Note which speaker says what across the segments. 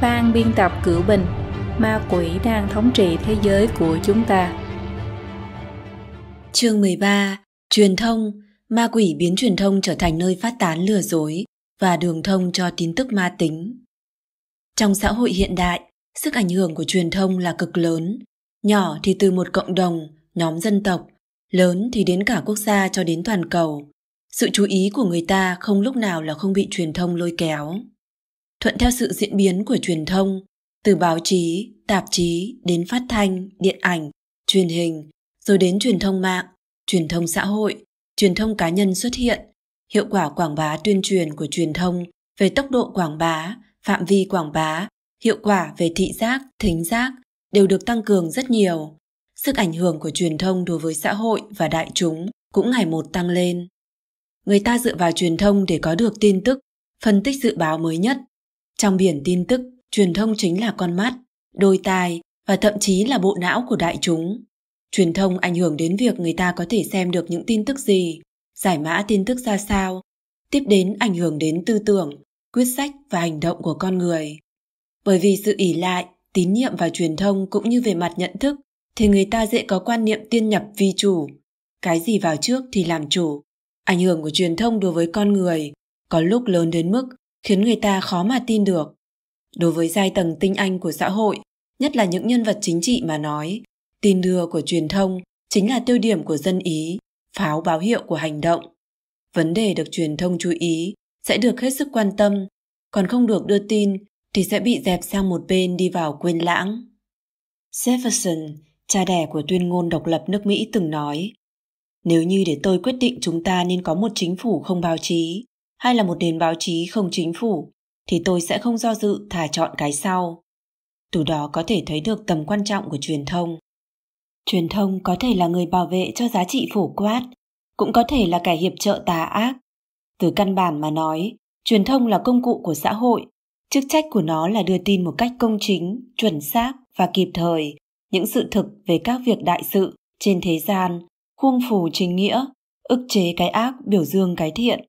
Speaker 1: Ban biên tập cửu bình, ma quỷ đang thống trị thế giới của chúng ta.
Speaker 2: Chương 13. Truyền thông, ma quỷ biến truyền thông trở thành nơi phát tán lừa dối và đường thông cho tin tức ma tính. Trong xã hội hiện đại, sức ảnh hưởng của truyền thông là cực lớn, nhỏ thì từ một cộng đồng, nhóm dân tộc, lớn thì đến cả quốc gia cho đến toàn cầu. Sự chú ý của người ta không lúc nào là không bị truyền thông lôi kéo. Thuận theo sự diễn biến của truyền thông, từ báo chí, tạp chí đến phát thanh, điện ảnh, truyền hình, rồi đến truyền thông mạng, truyền thông xã hội, truyền thông cá nhân xuất hiện, hiệu quả quảng bá tuyên truyền của truyền thông về tốc độ quảng bá, phạm vi quảng bá, hiệu quả về thị giác, thính giác đều được tăng cường rất nhiều. Sức ảnh hưởng của truyền thông đối với xã hội và đại chúng cũng ngày một tăng lên. Người ta dựa vào truyền thông để có được tin tức, phân tích dự báo mới nhất. Trong biển tin tức, truyền thông chính là con mắt, đôi tai và thậm chí là bộ não của đại chúng. Truyền thông ảnh hưởng đến việc người ta có thể xem được những tin tức gì, giải mã tin tức ra sao, tiếp đến ảnh hưởng đến tư tưởng, quyết sách và hành động của con người. Bởi vì sự ỉ lại, tín nhiệm vào truyền thông cũng như về mặt nhận thức thì người ta dễ có quan niệm tiên nhập vi chủ. Cái gì vào trước thì làm chủ. Ảnh hưởng của truyền thông đối với con người có lúc lớn đến mức khiến người ta khó mà tin được. Đối với giai tầng tinh anh của xã hội, nhất là những nhân vật chính trị mà nói, tin đưa của truyền thông chính là tiêu điểm của dân ý, pháo báo hiệu của hành động. Vấn đề được truyền thông chú ý sẽ được hết sức quan tâm, còn không được đưa tin thì sẽ bị dẹp sang một bên đi vào quên lãng. Jefferson, cha đẻ của tuyên ngôn độc lập nước Mỹ từng nói, nếu như để tôi quyết định chúng ta nên có một chính phủ không báo chí hay là một nền báo chí không chính phủ, thì tôi sẽ không do dự thả chọn cái sau. Từ đó có thể thấy được tầm quan trọng của truyền thông. Truyền thông có thể là người bảo vệ cho giá trị phổ quát, cũng có thể là kẻ hiệp trợ tà ác. Từ căn bản mà nói, truyền thông là công cụ của xã hội, chức trách của nó là đưa tin một cách công chính, chuẩn xác và kịp thời những sự thực về các việc đại sự trên thế gian, khuôn phù chính nghĩa, ức chế cái ác, biểu dương cái thiện.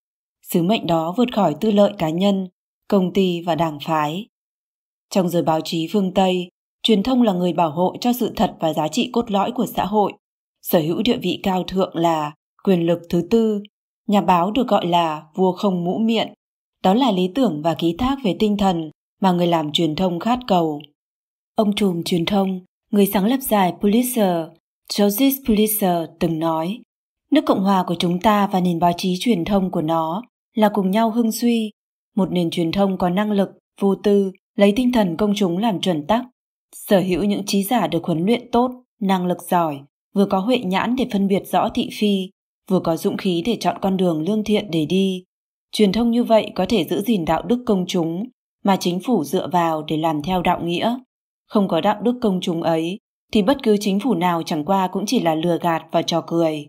Speaker 2: Sứ mệnh đó vượt khỏi tư lợi cá nhân, công ty và đảng phái. Trong giới báo chí phương Tây, truyền thông là người bảo hộ cho sự thật và giá trị cốt lõi của xã hội, sở hữu địa vị cao thượng là quyền lực thứ tư. Nhà báo được gọi là vua không mũ miệng. Đó là lý tưởng và ký thác về tinh thần mà người làm truyền thông khát cầu. Ông trùm truyền thông, người sáng lập giải Pulitzer, Joseph Pulitzer từng nói, nước Cộng hòa của chúng ta và nền báo chí truyền thông của nó là cùng nhau hưng suy, một nền truyền thông có năng lực, vô tư, lấy tinh thần công chúng làm chuẩn tắc, sở hữu những trí giả được huấn luyện tốt, năng lực giỏi, vừa có huệ nhãn để phân biệt rõ thị phi, vừa có dũng khí để chọn con đường lương thiện để đi. Truyền thông như vậy có thể giữ gìn đạo đức công chúng mà chính phủ dựa vào để làm theo đạo nghĩa. Không có đạo đức công chúng ấy thì bất cứ chính phủ nào chẳng qua cũng chỉ là lừa gạt và trò cười.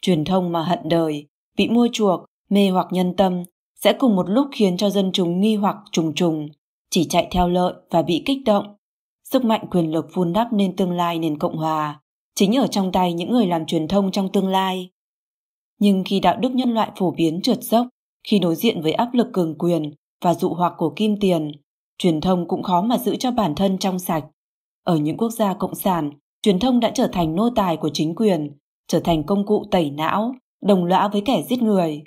Speaker 2: Truyền thông mà hận đời, bị mua chuộc, mê hoặc nhân tâm sẽ cùng một lúc khiến cho dân chúng nghi hoặc trùng trùng, chỉ chạy theo lợi và bị kích động. Sức mạnh quyền lực vun đắp nên tương lai nền Cộng hòa, chính ở trong tay những người làm truyền thông trong tương lai. Nhưng khi đạo đức nhân loại phổ biến trượt dốc, khi đối diện với áp lực cường quyền và dụ hoặc của kim tiền, truyền thông cũng khó mà giữ cho bản thân trong sạch. Ở những quốc gia cộng sản, truyền thông đã trở thành nô tài của chính quyền, trở thành công cụ tẩy não, đồng lõa với kẻ giết người.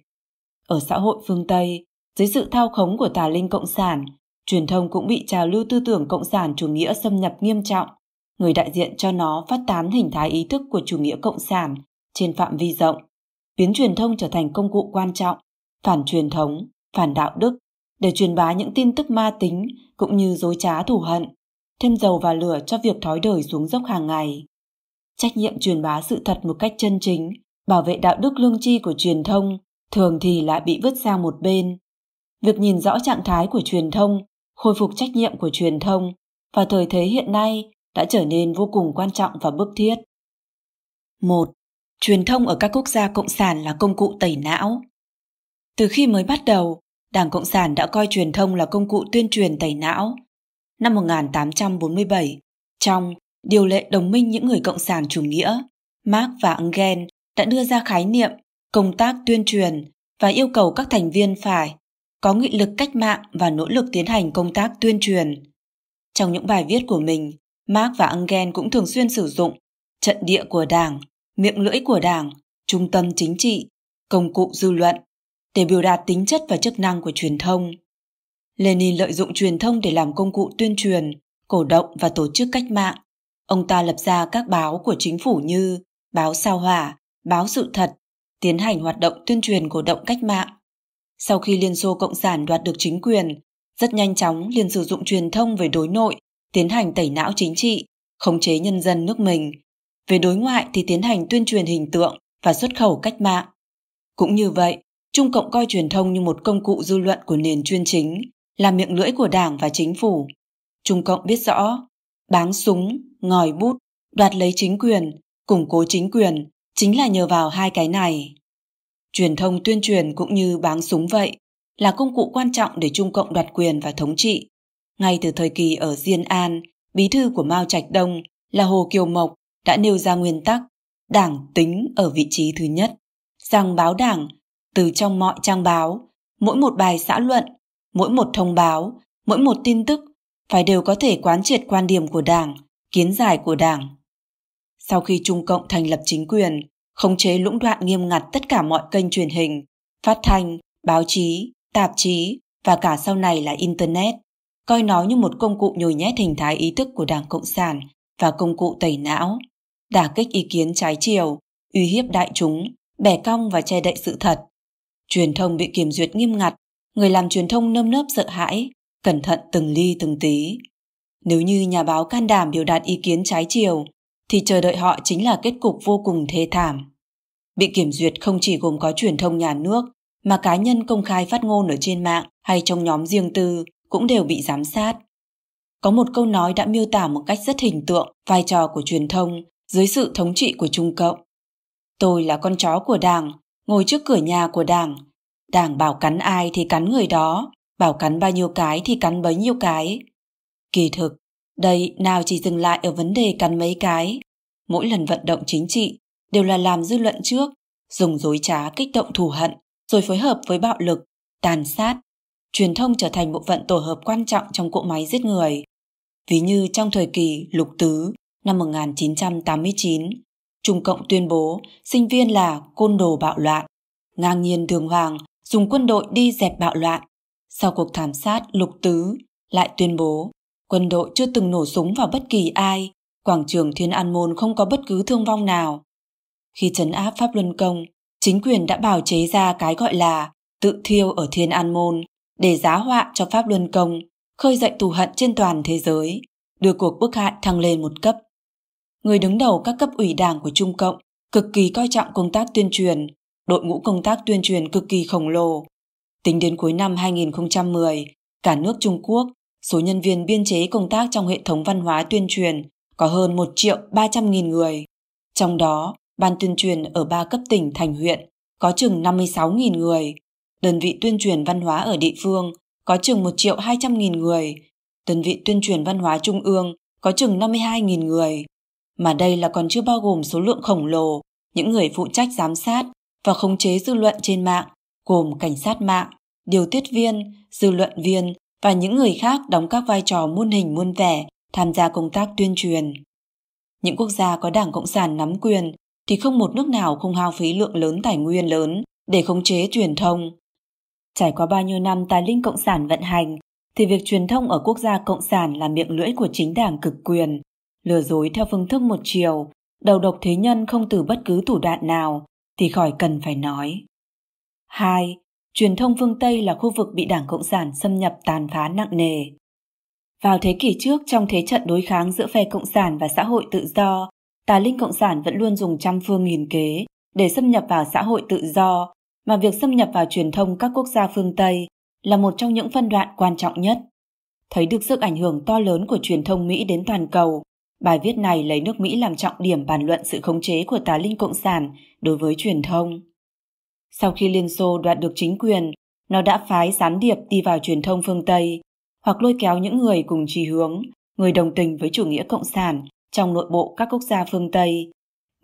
Speaker 2: Ở xã hội phương Tây, dưới sự thao khống của tà linh cộng sản, truyền thông cũng bị trào lưu tư tưởng cộng sản chủ nghĩa xâm nhập nghiêm trọng. Người đại diện cho nó phát tán hình thái ý thức của chủ nghĩa cộng sản trên phạm vi rộng, biến truyền thông trở thành công cụ quan trọng, phản truyền thống, phản đạo đức, để truyền bá những tin tức ma tính cũng như dối trá thù hận, thêm dầu vào lửa cho việc thói đời xuống dốc hàng ngày. Trách nhiệm truyền bá sự thật một cách chân chính, bảo vệ đạo đức lương tri của truyền thông thường thì lại bị vứt sang một bên. Việc nhìn rõ trạng thái của truyền thông, khôi phục trách nhiệm của truyền thông và thời thế hiện nay đã trở nên vô cùng quan trọng và bức thiết. 1. Truyền thông ở các quốc gia cộng sản là công cụ tẩy não. Từ khi mới bắt đầu, Đảng Cộng sản đã coi truyền thông là công cụ tuyên truyền tẩy não. Năm 1847, trong Điều lệ đồng minh những người cộng sản chủ nghĩa, Marx và Engels đã đưa ra khái niệm công tác tuyên truyền và yêu cầu các thành viên phải có nghị lực cách mạng và nỗ lực tiến hành công tác tuyên truyền. Trong những bài viết của mình, Mark và Engel cũng thường xuyên sử dụng trận địa của đảng, miệng lưỡi của đảng, trung tâm chính trị, công cụ dư luận để biểu đạt tính chất và chức năng của truyền thông. Lenin lợi dụng truyền thông để làm công cụ tuyên truyền, cổ động và tổ chức cách mạng. Ông ta lập ra các báo của chính phủ như báo Sao Hỏa, báo Sự Thật, tiến hành hoạt động tuyên truyền cổ động cách mạng. Sau khi Liên Xô Cộng sản đoạt được chính quyền, rất nhanh chóng liền sử dụng truyền thông về đối nội, tiến hành tẩy não chính trị, khống chế nhân dân nước mình. Về đối ngoại thì tiến hành tuyên truyền hình tượng và xuất khẩu cách mạng. Cũng như vậy, Trung Cộng coi truyền thông như một công cụ dư luận của nền chuyên chính, là miệng lưỡi của đảng và chính phủ. Trung Cộng biết rõ, báng súng, ngòi bút, đoạt lấy chính quyền, củng cố chính quyền chính là nhờ vào hai cái này. Truyền thông tuyên truyền cũng như báng súng vậy, là công cụ quan trọng để Trung Cộng đoạt quyền và thống trị. Ngay từ thời kỳ ở Diên An, bí thư của Mao Trạch Đông là Hồ Kiều Mộc đã nêu ra nguyên tắc đảng tính ở vị trí thứ nhất, rằng báo đảng từ trong mọi trang báo, mỗi một bài xã luận, mỗi một thông báo, mỗi một tin tức phải đều có thể quán triệt quan điểm của đảng, kiến giải của đảng. Sau khi Trung Cộng thành lập chính quyền, khống chế lũng đoạn nghiêm ngặt tất cả mọi kênh truyền hình, phát thanh, báo chí, tạp chí và cả sau này là Internet, coi nó như một công cụ nhồi nhét hình thái ý thức của Đảng Cộng sản và công cụ tẩy não, đả kích ý kiến trái chiều, uy hiếp đại chúng, bẻ cong và che đậy sự thật. Truyền thông bị kiểm duyệt nghiêm ngặt, người làm truyền thông nơm nớp sợ hãi, cẩn thận từng ly từng tí. Nếu như nhà báo can đảm biểu đạt ý kiến trái chiều, thì chờ đợi họ chính là kết cục vô cùng thê thảm. Bị kiểm duyệt không chỉ gồm có truyền thông nhà nước, mà cá nhân công khai phát ngôn ở trên mạng hay trong nhóm riêng tư cũng đều bị giám sát. Có một câu nói đã miêu tả một cách rất hình tượng vai trò của truyền thông dưới sự thống trị của Trung Cộng. Tôi là con chó của Đảng, ngồi trước cửa nhà của Đảng. Đảng bảo cắn ai thì cắn người đó, bảo cắn bao nhiêu cái thì cắn bấy nhiêu cái. Kỳ thực, đây nào chỉ dừng lại ở vấn đề cắn mấy cái. Mỗi lần vận động chính trị đều là làm dư luận trước, dùng dối trá kích động thù hận, rồi phối hợp với bạo lực, tàn sát. Truyền thông trở thành bộ phận tổ hợp quan trọng trong cỗ máy giết người. Ví như trong thời kỳ lục tứ năm 1989, Trung Cộng tuyên bố sinh viên là côn đồ bạo loạn, ngang nhiên đường hoàng dùng quân đội đi dẹp bạo loạn. Sau cuộc thảm sát lục tứ, lại tuyên bố quân đội chưa từng nổ súng vào bất kỳ ai, quảng trường Thiên An Môn không có bất cứ thương vong nào. Khi trấn áp Pháp Luân Công, chính quyền đã bào chế ra cái gọi là tự thiêu ở Thiên An Môn để giá họa cho Pháp Luân Công, khơi dậy thù hận trên toàn thế giới, đưa cuộc bức hại thăng lên một cấp. Người đứng đầu các cấp ủy đảng của Trung Cộng cực kỳ coi trọng công tác tuyên truyền, đội ngũ công tác tuyên truyền cực kỳ khổng lồ. Tính đến cuối năm 2010, cả nước Trung Quốc, số nhân viên biên chế công tác trong hệ thống văn hóa tuyên truyền có hơn 1 triệu 300 nghìn người. Trong đó, ban tuyên truyền ở ba cấp tỉnh thành huyện có chừng 56 nghìn người, đơn vị tuyên truyền văn hóa ở địa phương có chừng 1 triệu 200 nghìn người, đơn vị tuyên truyền văn hóa trung ương có chừng 52 nghìn người. Mà đây là còn chưa bao gồm số lượng khổng lồ những người phụ trách giám sát và khống chế dư luận trên mạng, gồm cảnh sát mạng, điều tiết viên, dư luận viên và những người khác đóng các vai trò muôn hình muôn vẻ tham gia công tác tuyên truyền. Những quốc gia có đảng Cộng sản nắm quyền thì không một nước nào không hao phí lượng lớn tài nguyên lớn để khống chế truyền thông. Trải qua bao nhiêu năm tài linh Cộng sản vận hành, thì việc truyền thông ở quốc gia Cộng sản là miệng lưỡi của chính đảng cực quyền, lừa dối theo phương thức một chiều, đầu độc thế nhân không từ bất cứ thủ đoạn nào, thì khỏi cần phải nói. 2. Truyền thông phương Tây là khu vực bị Đảng Cộng sản xâm nhập tàn phá nặng nề. Vào thế kỷ trước trong thế trận đối kháng giữa phe Cộng sản và xã hội tự do, tà linh Cộng sản vẫn luôn dùng trăm phương nghìn kế để xâm nhập vào xã hội tự do, mà việc xâm nhập vào truyền thông các quốc gia phương Tây là một trong những phân đoạn quan trọng nhất. Thấy được sức ảnh hưởng to lớn của truyền thông Mỹ đến toàn cầu, bài viết này lấy nước Mỹ làm trọng điểm bàn luận sự khống chế của tà linh Cộng sản đối với truyền thông. Sau khi Liên Xô đoạt được chính quyền, nó đã phái gián điệp đi vào truyền thông phương Tây, hoặc lôi kéo những người cùng chí hướng, người đồng tình với chủ nghĩa cộng sản trong nội bộ các quốc gia phương Tây,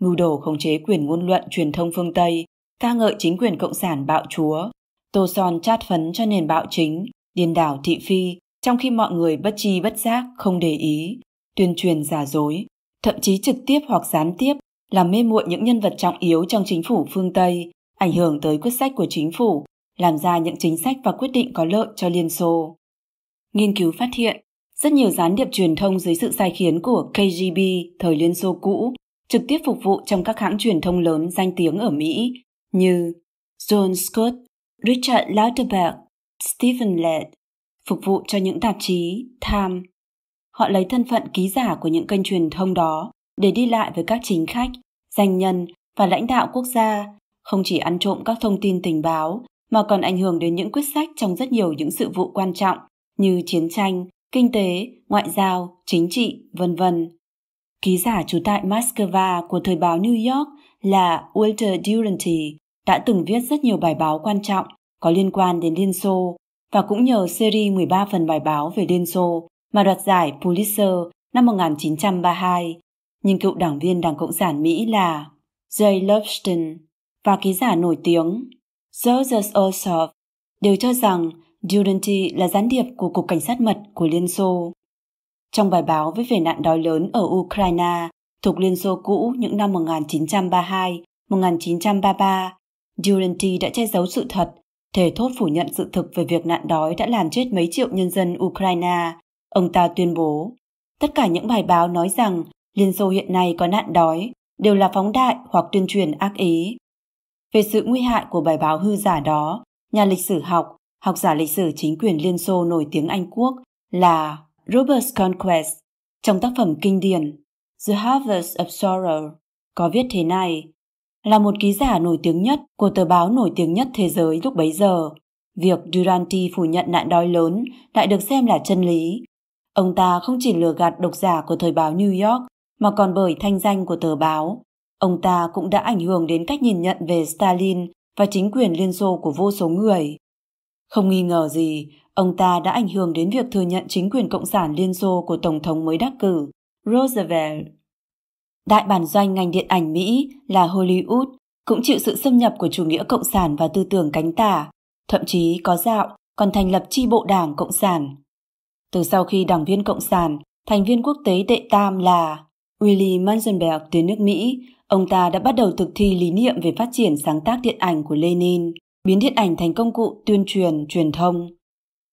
Speaker 2: mưu đồ khống chế quyền ngôn luận truyền thông phương Tây, ca ngợi chính quyền cộng sản bạo chúa, tô son chát phấn cho nền bạo chính, điên đảo thị phi, trong khi mọi người bất chi bất giác không để ý, tuyên truyền giả dối, thậm chí trực tiếp hoặc gián tiếp làm mê muội những nhân vật trọng yếu trong chính phủ phương Tây, ảnh hưởng tới quyết sách của chính phủ, làm ra những chính sách và quyết định có lợi cho Liên Xô. Nghiên cứu phát hiện, rất nhiều gián điệp truyền thông dưới sự sai khiến của KGB thời Liên Xô cũ trực tiếp phục vụ trong các hãng truyền thông lớn danh tiếng ở Mỹ như John Scott, Richard Lauterbach, Stephen Led, phục vụ cho những tạp chí Time. Họ lấy thân phận ký giả của những kênh truyền thông đó để đi lại với các chính khách, danh nhân và lãnh đạo quốc gia, không chỉ ăn trộm các thông tin tình báo mà còn ảnh hưởng đến những quyết sách trong rất nhiều những sự vụ quan trọng như chiến tranh, kinh tế, ngoại giao, chính trị, vân vân. Ký giả trú tại Moscow của thời báo New York là Walter Duranty đã từng viết rất nhiều bài báo quan trọng có liên quan đến Liên Xô và cũng nhờ series 13 phần bài báo về Liên Xô mà đoạt giải Pulitzer năm 1932. Nhưng cựu đảng viên Đảng Cộng sản Mỹ là Jay Lobstein và ký giả nổi tiếng Joseph Ossoff đều cho rằng Duranty là gián điệp của Cục Cảnh sát mật của Liên Xô. Trong bài báo với về nạn đói lớn ở Ukraine thuộc Liên Xô cũ những năm 1932-1933, Duranty đã che giấu sự thật, thể thốt phủ nhận sự thực về việc nạn đói đã làm chết mấy triệu nhân dân Ukraine. Ông ta tuyên bố, tất cả những bài báo nói rằng Liên Xô hiện nay có nạn đói đều là phóng đại hoặc tuyên truyền ác ý. Về sự nguy hại của bài báo hư giả đó, nhà lịch sử học, học giả lịch sử chính quyền Liên Xô nổi tiếng Anh Quốc là Robert Conquest trong tác phẩm kinh điển The Harvest of Sorrow có viết thế này là một ký giả nổi tiếng nhất của tờ báo nổi tiếng nhất thế giới lúc bấy giờ. Việc Duranty phủ nhận nạn đói lớn lại được xem là chân lý. Ông ta không chỉ lừa gạt độc giả của thời báo New York mà còn bởi thanh danh của tờ báo. Ông ta cũng đã ảnh hưởng đến cách nhìn nhận về Stalin và chính quyền Liên Xô của vô số người. Không nghi ngờ gì, ông ta đã ảnh hưởng đến việc thừa nhận chính quyền Cộng sản Liên Xô của Tổng thống mới đắc cử, Roosevelt. Đại bản doanh ngành điện ảnh Mỹ là Hollywood cũng chịu sự xâm nhập của chủ nghĩa cộng sản và tư tưởng cánh tả, thậm chí có dạo còn thành lập chi bộ đảng Cộng sản. Từ sau khi đảng viên Cộng sản, thành viên quốc tế đệ tam là Willie Munzenberg từ nước Mỹ, ông ta đã bắt đầu thực thi lý niệm về phát triển sáng tác điện ảnh của Lenin, biến điện ảnh thành công cụ tuyên truyền, truyền thông.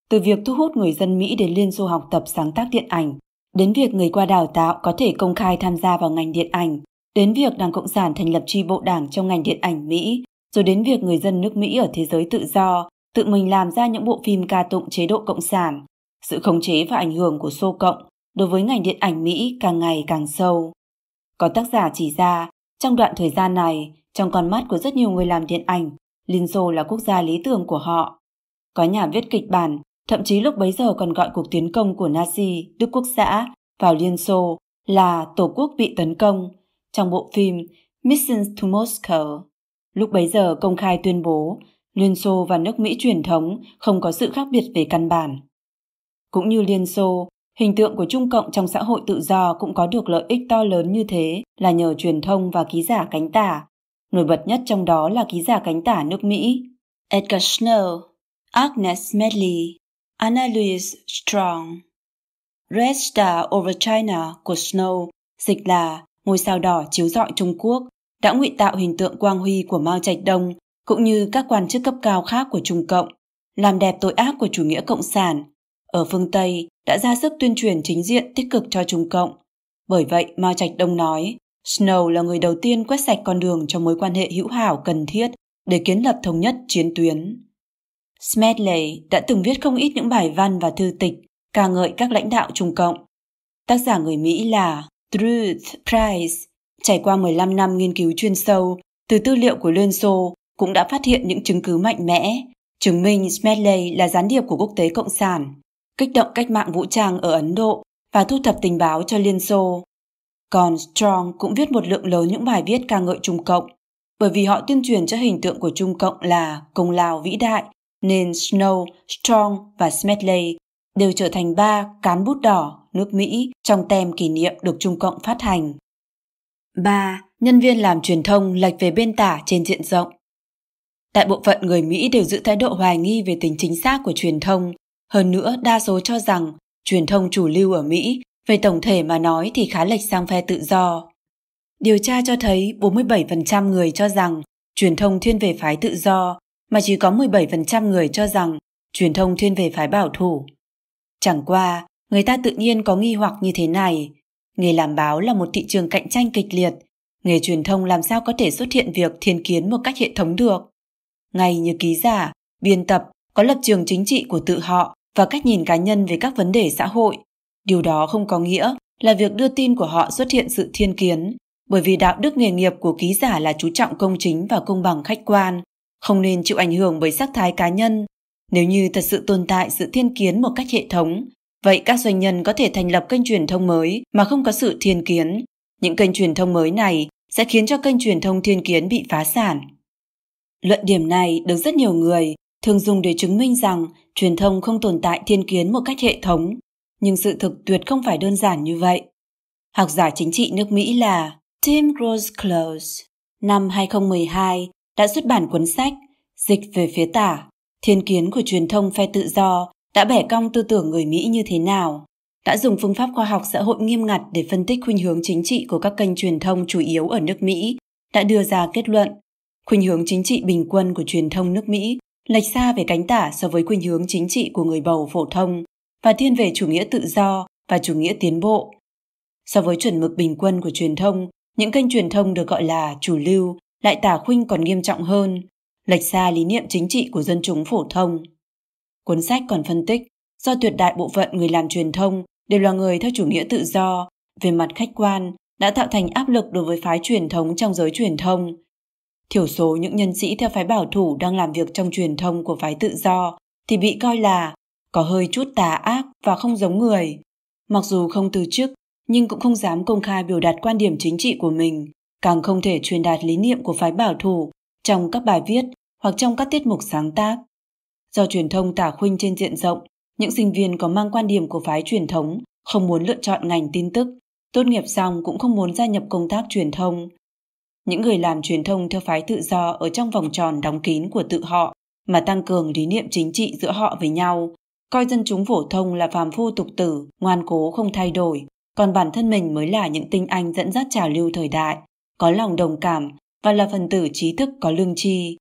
Speaker 2: Từ việc thu hút người dân Mỹ đến Liên Xô học tập sáng tác điện ảnh, đến việc người qua đào tạo có thể công khai tham gia vào ngành điện ảnh, đến việc Đảng Cộng sản thành lập tri bộ đảng trong ngành điện ảnh Mỹ, rồi đến việc người dân nước Mỹ ở thế giới tự do tự mình làm ra những bộ phim ca tụng chế độ Cộng sản, sự khống chế và ảnh hưởng của Xô Cộng đối với ngành điện ảnh Mỹ càng ngày càng sâu. Có tác giả chỉ ra, trong đoạn thời gian này, trong con mắt của rất nhiều người làm điện ảnh, Liên Xô là quốc gia lý tưởng của họ. Có nhà viết kịch bản thậm chí lúc bấy giờ còn gọi cuộc tiến công của Nazi, Đức Quốc xã, vào Liên Xô là Tổ quốc bị tấn công trong bộ phim Mission to Moscow. Lúc bấy giờ công khai tuyên bố Liên Xô và nước Mỹ truyền thống không có sự khác biệt về căn bản. Cũng như Liên Xô, hình tượng của Trung Cộng trong xã hội tự do cũng có được lợi ích to lớn như thế là nhờ truyền thông và ký giả cánh tả. Nổi bật nhất trong đó là ký giả cánh tả nước Mỹ. Edgar Snow, Agnes Medley, Anna Louise Strong Red Star Over China của Snow, dịch là ngôi sao đỏ chiếu rọi Trung Quốc, đã ngụy tạo hình tượng quang huy của Mao Trạch Đông cũng như các quan chức cấp cao khác của Trung Cộng, làm đẹp tội ác của chủ nghĩa cộng sản. Ở phương Tây đã ra sức tuyên truyền chính diện tích cực cho Trung Cộng. Bởi vậy, Mao Trạch Đông nói, Snow là người đầu tiên quét sạch con đường cho mối quan hệ hữu hảo cần thiết để kiến lập thống nhất chiến tuyến. Smedley đã từng viết không ít những bài văn và thư tịch ca ngợi các lãnh đạo Trung Cộng. Tác giả người Mỹ là Truth Price, trải qua 15 năm nghiên cứu chuyên sâu từ tư liệu của Liên Xô cũng đã phát hiện những chứng cứ mạnh mẽ, chứng minh Smedley là gián điệp của quốc tế cộng sản, kích động cách mạng vũ trang ở Ấn Độ và thu thập tình báo cho Liên Xô. Còn Strong cũng viết một lượng lớn những bài viết ca ngợi Trung Cộng, bởi vì họ tuyên truyền cho hình tượng của Trung Cộng là công lao vĩ đại nên Snow, Strong và Smedley đều trở thành ba cán bút đỏ nước Mỹ trong tem kỷ niệm được Trung Cộng phát hành. 3. Nhân viên làm truyền thông lệch về bên tả trên diện rộng. Đại bộ phận người Mỹ đều giữ thái độ hoài nghi về tính chính xác của truyền thông, hơn nữa, đa số cho rằng truyền thông chủ lưu ở Mỹ về tổng thể mà nói thì khá lệch sang phe tự do. Điều tra cho thấy 47% người cho rằng truyền thông thiên về phái tự do, mà chỉ có 17% người cho rằng truyền thông thiên về phái bảo thủ. Chẳng qua, người ta tự nhiên có nghi hoặc như thế này. Nghề làm báo là một thị trường cạnh tranh kịch liệt. Nghề truyền thông làm sao có thể xuất hiện việc thiên kiến một cách hệ thống được. Ngay như ký giả, biên tập có lập trường chính trị của tự họ và cách nhìn cá nhân về các vấn đề xã hội. Điều đó không có nghĩa là việc đưa tin của họ xuất hiện sự thiên kiến, bởi vì đạo đức nghề nghiệp của ký giả là chú trọng công chính và công bằng khách quan, không nên chịu ảnh hưởng bởi sắc thái cá nhân. Nếu như thật sự tồn tại sự thiên kiến một cách hệ thống, vậy các doanh nhân có thể thành lập kênh truyền thông mới mà không có sự thiên kiến. Những kênh truyền thông mới này sẽ khiến cho kênh truyền thông thiên kiến bị phá sản. Luận điểm này được rất nhiều người thường dùng để chứng minh rằng truyền thông không tồn tại thiên kiến một cách hệ thống, nhưng sự thực tuyệt không phải đơn giản như vậy. Học giả chính trị nước Mỹ là Tim Gross Close năm 2012 đã xuất bản cuốn sách Dịch về phía tả, thiên kiến của truyền thông phe tự do đã bẻ cong tư tưởng người Mỹ như thế nào, đã dùng phương pháp khoa học xã hội nghiêm ngặt để phân tích khuynh hướng chính trị của các kênh truyền thông chủ yếu ở nước Mỹ, đã đưa ra kết luận. Khuynh hướng chính trị bình quân của truyền thông nước Mỹ lệch xa về cánh tả so với khuynh hướng chính trị của người bầu phổ thông và thiên về chủ nghĩa tự do và chủ nghĩa tiến bộ. So với chuẩn mực bình quân của truyền thông, những kênh truyền thông được gọi là chủ lưu lại tả khuynh còn nghiêm trọng hơn, lệch xa lý niệm chính trị của dân chúng phổ thông. Cuốn sách còn phân tích do tuyệt đại bộ phận người làm truyền thông đều là người theo chủ nghĩa tự do, về mặt khách quan đã tạo thành áp lực đối với phái truyền thống trong giới truyền thông. Thiểu số những nhân sĩ theo phái bảo thủ đang làm việc trong truyền thông của phái tự do thì bị coi là có hơi chút tà ác và không giống người. Mặc dù không từ chức, nhưng cũng không dám công khai biểu đạt quan điểm chính trị của mình, càng không thể truyền đạt lý niệm của phái bảo thủ trong các bài viết hoặc trong các tiết mục sáng tác. Do truyền thông tả khuynh trên diện rộng, những sinh viên có mang quan điểm của phái truyền thống không muốn lựa chọn ngành tin tức, tốt nghiệp xong cũng không muốn gia nhập công tác truyền thông. Những người làm truyền thông theo phái tự do ở trong vòng tròn đóng kín của tự họ mà tăng cường lý niệm chính trị giữa họ với nhau, coi dân chúng phổ thông là phàm phu tục tử, ngoan cố không thay đổi, còn bản thân mình mới là những tinh anh dẫn dắt trào lưu thời đại, có lòng đồng cảm và là phần tử trí thức có lương tri.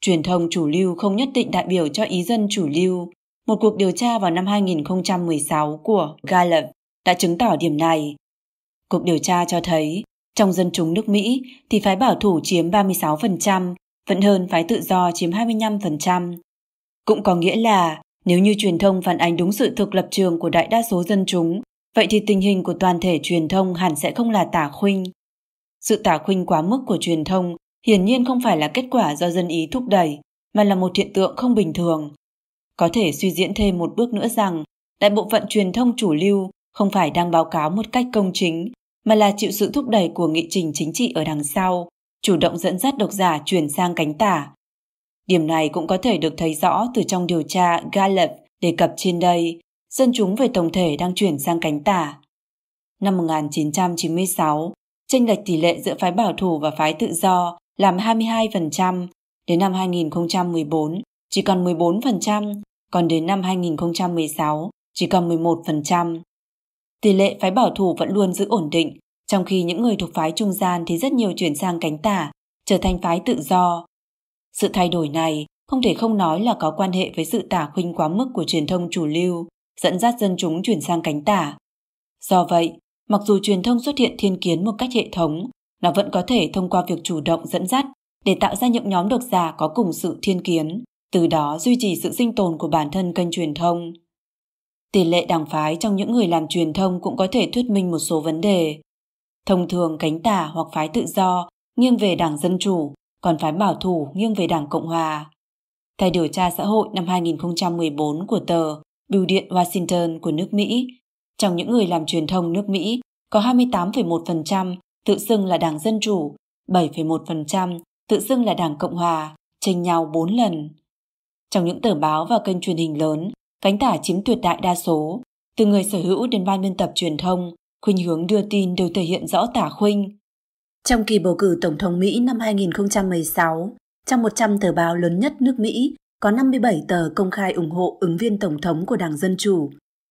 Speaker 2: Truyền thông chủ lưu không nhất định đại biểu cho ý dân chủ lưu. Một cuộc điều tra vào năm 2016 của Gallup đã chứng tỏ điểm này. Cuộc điều tra cho thấy, trong dân chúng nước Mỹ thì phái bảo thủ chiếm 36%, vẫn hơn phái tự do chiếm 25%. Cũng có nghĩa là nếu như truyền thông phản ánh đúng sự thực lập trường của đại đa số dân chúng, vậy thì tình hình của toàn thể truyền thông hẳn sẽ không là tả khuynh. Sự tả khuynh quá mức của truyền thông hiển nhiên không phải là kết quả do dân ý thúc đẩy, mà là một hiện tượng không bình thường. Có thể suy diễn thêm một bước nữa rằng, đại bộ phận truyền thông chủ lưu không phải đang báo cáo một cách công chính, mà là chịu sự thúc đẩy của nghị trình chính trị ở đằng sau, chủ động dẫn dắt độc giả chuyển sang cánh tả. Điểm này cũng có thể được thấy rõ từ trong điều tra Gallup đề cập trên đây, dân chúng về tổng thể đang chuyển sang cánh tả. Năm 1996, chênh lệch tỷ lệ giữa phái bảo thủ và phái tự do làm 22%, đến năm 2014 chỉ còn 14%, còn đến năm 2016 chỉ còn 11%. Tỷ lệ phái bảo thủ vẫn luôn giữ ổn định, trong khi những người thuộc phái trung gian thì rất nhiều chuyển sang cánh tả, trở thành phái tự do. Sự thay đổi này không thể không nói là có quan hệ với sự tả khuynh quá mức của truyền thông chủ lưu, dẫn dắt dân chúng chuyển sang cánh tả. Do vậy, mặc dù truyền thông xuất hiện thiên kiến một cách hệ thống, nó vẫn có thể thông qua việc chủ động dẫn dắt để tạo ra những nhóm độc giả có cùng sự thiên kiến, từ đó duy trì sự sinh tồn của bản thân kênh truyền thông. Tỷ lệ đảng phái trong những người làm truyền thông cũng có thể thuyết minh một số vấn đề. Thông thường cánh tả hoặc phái tự do nghiêng về đảng Dân Chủ, còn phái bảo thủ nghiêng về đảng Cộng Hòa. Theo điều tra xã hội năm 2014 của tờ Bưu điện Washington của nước Mỹ, trong những người làm truyền thông nước Mỹ có 28,1% tự xưng là đảng Dân Chủ, 7,1% tự xưng là đảng Cộng Hòa, tranh nhau 4 lần. Trong những tờ báo và kênh truyền hình lớn, cánh tả chiếm tuyệt đại đa số. Từ người sở hữu đến ban biên tập truyền thông, khuynh hướng đưa tin đều thể hiện rõ tả khuynh. Trong kỳ bầu cử Tổng thống Mỹ năm 2016, trong 100 tờ báo lớn nhất nước Mỹ có 57 tờ công khai ủng hộ ứng viên tổng thống của Đảng Dân Chủ,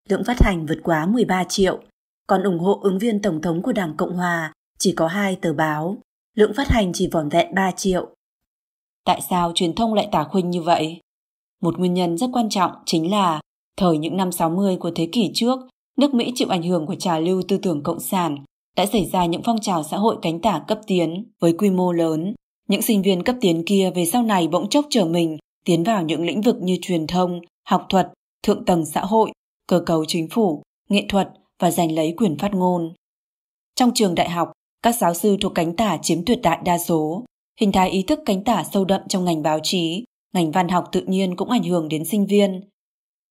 Speaker 2: lượng phát hành vượt quá 13 triệu, còn ủng hộ ứng viên tổng thống của Đảng Cộng Hòa chỉ có 2 tờ báo, lượng phát hành chỉ vỏn vẹn 3 triệu. Tại sao truyền thông lại tả khuynh như vậy? Một nguyên nhân rất quan trọng chính là thời những năm 60 của thế kỷ trước, nước Mỹ chịu ảnh hưởng của trào lưu tư tưởng cộng sản, đã xảy ra những phong trào xã hội cánh tả cấp tiến với quy mô lớn. Những sinh viên cấp tiến kia về sau này bỗng chốc trở mình tiến vào những lĩnh vực như truyền thông, học thuật, thượng tầng xã hội, cơ cấu chính phủ, nghệ thuật và giành lấy quyền phát ngôn. Trong trường đại học, các giáo sư thuộc cánh tả chiếm tuyệt đại đa số, hình thái ý thức cánh tả sâu đậm trong ngành báo chí, ngành văn học tự nhiên cũng ảnh hưởng đến sinh viên.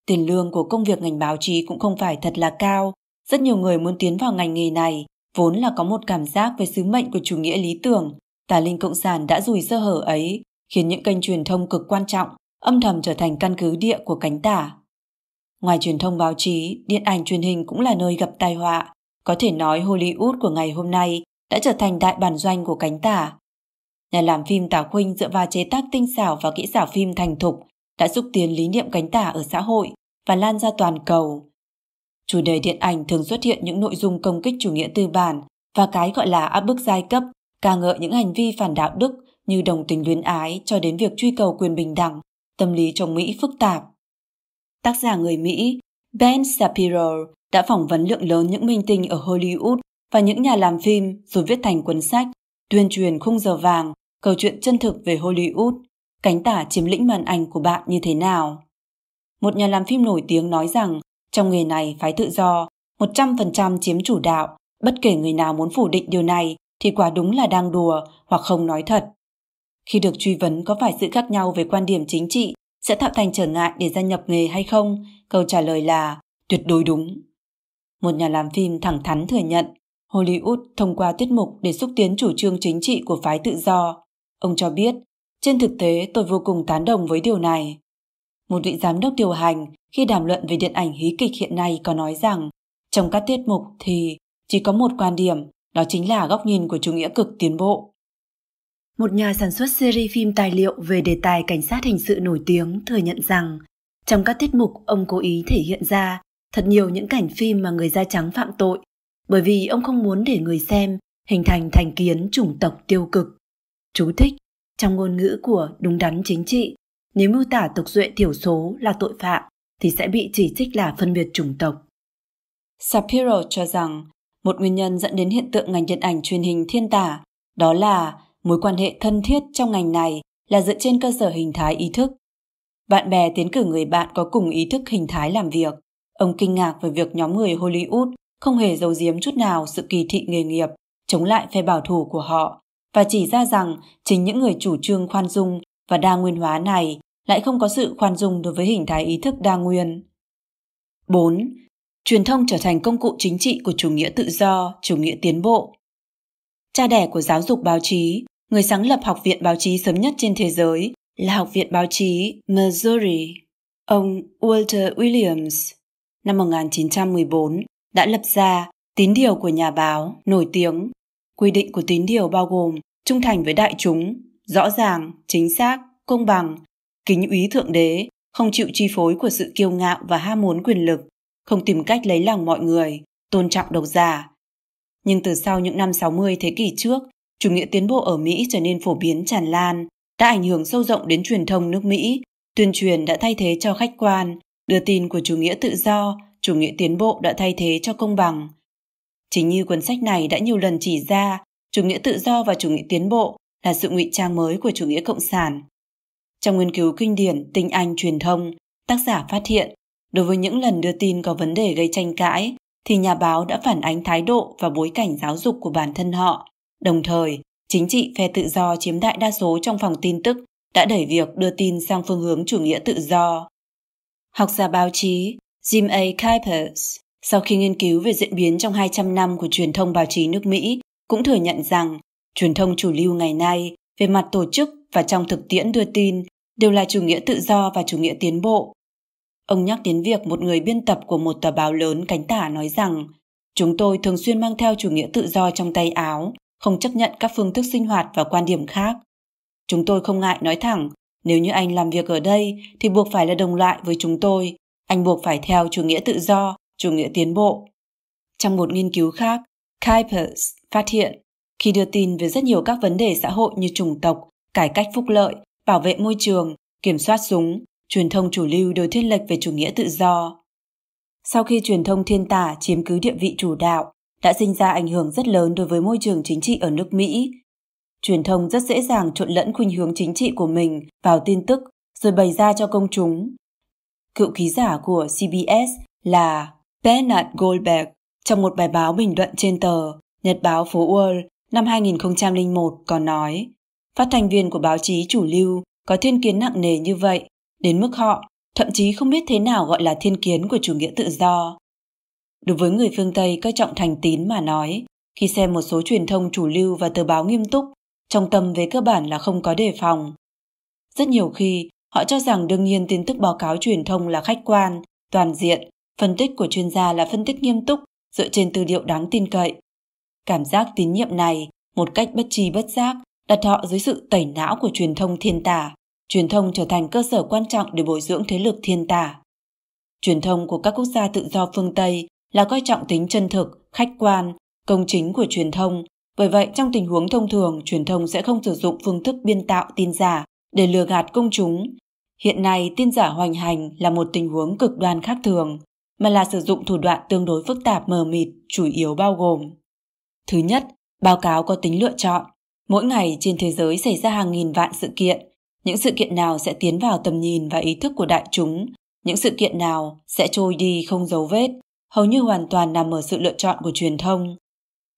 Speaker 2: Tiền lương của công việc ngành báo chí cũng không phải thật là cao, rất nhiều người muốn tiến vào ngành nghề này vốn là có một cảm giác về sứ mệnh của chủ nghĩa lý tưởng, tà linh cộng sản đã rủi sơ hở ấy, khiến những kênh truyền thông cực quan trọng âm thầm trở thành căn cứ địa của cánh tả. Ngoài truyền thông báo chí, điện ảnh truyền hình cũng là nơi gặp tai họa. Có thể nói Hollywood của ngày hôm nay đã trở thành đại bản doanh của cánh tả. Nhà làm phim Tào Khuynh dựa vào chế tác tinh xảo và kỹ xảo phim thành thục đã xúc tiến lý niệm cánh tả ở xã hội và lan ra toàn cầu. Chủ đề điện ảnh thường xuất hiện những nội dung công kích chủ nghĩa tư bản và cái gọi là áp bức giai cấp, ca ngợi những hành vi phản đạo đức như đồng tình luyến ái cho đến việc truy cầu quyền bình đẳng, tâm lý trong Mỹ phức tạp. Tác giả người Mỹ Ben Shapiro đã phỏng vấn lượng lớn những minh tinh ở Hollywood và những nhà làm phim rồi viết thành cuốn sách tuyên truyền khung giờ vàng, câu chuyện chân thực về Hollywood, cánh tả chiếm lĩnh màn ảnh của bạn như thế nào. Một nhà làm phim nổi tiếng nói rằng trong nghề này phái tự do 100% chiếm chủ đạo, bất kể người nào muốn phủ định điều này thì quả đúng là đang đùa hoặc không nói thật. Khi được truy vấn có phải sự khác nhau về quan điểm chính trị sẽ tạo thành trở ngại để gia nhập nghề hay không, câu trả lời là tuyệt đối đúng. Một nhà làm phim thẳng thắn thừa nhận Hollywood thông qua tiết mục để xúc tiến chủ trương chính trị của phái tự do. Ông cho biết, trên thực tế tôi vô cùng tán đồng với điều này. Một vị giám đốc điều hành khi đàm luận về điện ảnh hí kịch hiện nay có nói rằng trong các tiết mục thì chỉ có một quan điểm, đó chính là góc nhìn của chủ nghĩa cực tiến bộ. Một nhà sản xuất series phim tài liệu về đề tài cảnh sát hình sự nổi tiếng thừa nhận rằng trong các tiết mục ông cố ý thể hiện ra thật nhiều những cảnh phim mà người da trắng phạm tội bởi vì ông không muốn để người xem hình thành thành kiến chủng tộc tiêu cực. Chú thích, trong ngôn ngữ của đúng đắn chính trị, nếu mưu tả tộc duệ thiểu số là tội phạm thì sẽ bị chỉ trích là phân biệt chủng tộc. Shapiro cho rằng một nguyên nhân dẫn đến hiện tượng ngành điện ảnh truyền hình thiên tả đó là mối quan hệ thân thiết trong ngành này là dựa trên cơ sở hình thái ý thức. Bạn bè tiến cử người bạn có cùng ý thức hình thái làm việc. Ông kinh ngạc về việc nhóm người Hollywood không hề giấu giếm chút nào sự kỳ thị nghề nghiệp, chống lại phe bảo thủ của họ và chỉ ra rằng chính những người chủ trương khoan dung và đa nguyên hóa này lại không có sự khoan dung đối với hình thái ý thức đa nguyên. 4. Truyền thông trở thành công cụ chính trị của chủ nghĩa tự do, chủ nghĩa tiến bộ. Cha đẻ của giáo dục báo chí, người sáng lập Học viện báo chí sớm nhất trên thế giới là Học viện báo chí Missouri. Ông Walter Williams, năm 1914, đã lập ra tín điều của nhà báo nổi tiếng. Quy định của tín điều bao gồm trung thành với đại chúng, rõ ràng, chính xác, công bằng, kính úy thượng đế, không chịu chi phối của sự kiêu ngạo và ham muốn quyền lực, không tìm cách lấy lòng mọi người, tôn trọng độc giả. Nhưng từ sau những năm 60 thế kỷ trước, chủ nghĩa tiến bộ ở Mỹ trở nên phổ biến tràn lan, đã ảnh hưởng sâu rộng đến truyền thông nước Mỹ, tuyên truyền đã thay thế cho khách quan, đưa tin của chủ nghĩa tự do, chủ nghĩa tiến bộ đã thay thế cho công bằng. Chính như cuốn sách này đã nhiều lần chỉ ra, chủ nghĩa tự do và chủ nghĩa tiến bộ là sự ngụy trang mới của chủ nghĩa cộng sản. Trong nghiên cứu kinh điển Tinh Anh truyền thông, tác giả phát hiện, đối với những lần đưa tin có vấn đề gây tranh cãi, thì nhà báo đã phản ánh thái độ và bối cảnh giáo dục của bản thân họ. Đồng thời, chính trị phe tự do chiếm đại đa số trong phòng tin tức đã đẩy việc đưa tin sang phương hướng chủ nghĩa tự do. Học giả báo chí Jim A. Kuipers, sau khi nghiên cứu về diễn biến trong 200 năm của truyền thông báo chí nước Mỹ, cũng thừa nhận rằng truyền thông chủ lưu ngày nay về mặt tổ chức và trong thực tiễn đưa tin đều là chủ nghĩa tự do và chủ nghĩa tiến bộ. Ông nhắc đến việc một người biên tập của một tờ báo lớn cánh tả nói rằng chúng tôi thường xuyên mang theo chủ nghĩa tự do trong tay áo, không chấp nhận các phương thức sinh hoạt và quan điểm khác. Chúng tôi không ngại nói thẳng, Nếu như anh làm việc ở đây thì buộc phải là đồng loại với chúng tôi. Anh buộc phải theo chủ nghĩa tự do, chủ nghĩa tiến bộ. Trong một nghiên cứu khác, Kuipers phát hiện khi đưa tin về rất nhiều các vấn đề xã hội như chủng tộc, cải cách phúc lợi, bảo vệ môi trường, kiểm soát súng, truyền thông chủ lưu đều thiên lệch về chủ nghĩa tự do. Sau khi truyền thông thiên tả chiếm cứ địa vị chủ đạo, đã sinh ra ảnh hưởng rất lớn đối với môi trường chính trị ở nước Mỹ. Truyền thông rất dễ dàng trộn lẫn khuynh hướng chính trị của mình vào tin tức rồi bày ra cho công chúng. Cựu ký giả của CBS là Bernard Goldberg trong một bài báo bình luận trên tờ Nhật báo phố World năm 2001 còn nói phát thanh viên của báo chí chủ lưu có thiên kiến nặng nề như vậy đến mức họ thậm chí không biết thế nào gọi là thiên kiến của chủ nghĩa tự do. Đối với người phương Tây coi trọng thành tín mà nói, khi xem một số truyền thông chủ lưu và tờ báo nghiêm túc, trong tâm về cơ bản là không có đề phòng. Rất nhiều khi, họ cho rằng đương nhiên tin tức báo cáo truyền thông là khách quan, toàn diện, phân tích của chuyên gia là phân tích nghiêm túc, dựa trên tư liệu đáng tin cậy. Cảm giác tín nhiệm này, một cách bất tri bất giác, đặt họ dưới sự tẩy não của truyền thông thiên tả. Truyền thông trở thành cơ sở quan trọng để bồi dưỡng thế lực thiên tả. Truyền thông của các quốc gia tự do phương Tây là coi trọng tính chân thực, khách quan, công chính của truyền thông. Bởi vậy, trong tình huống thông thường, truyền thông sẽ không sử dụng phương thức biên tạo tin giả để lừa gạt công chúng. Hiện nay, tin giả hoành hành là một tình huống cực đoan khác thường, mà là sử dụng thủ đoạn tương đối phức tạp mờ mịt, chủ yếu bao gồm. Thứ nhất, báo cáo có tính lựa chọn. Mỗi ngày trên thế giới xảy ra hàng nghìn vạn sự kiện. Những sự kiện nào sẽ tiến vào tầm nhìn và ý thức của đại chúng, những sự kiện nào sẽ trôi đi không dấu vết, hầu như hoàn toàn nằm ở sự lựa chọn của truyền thông.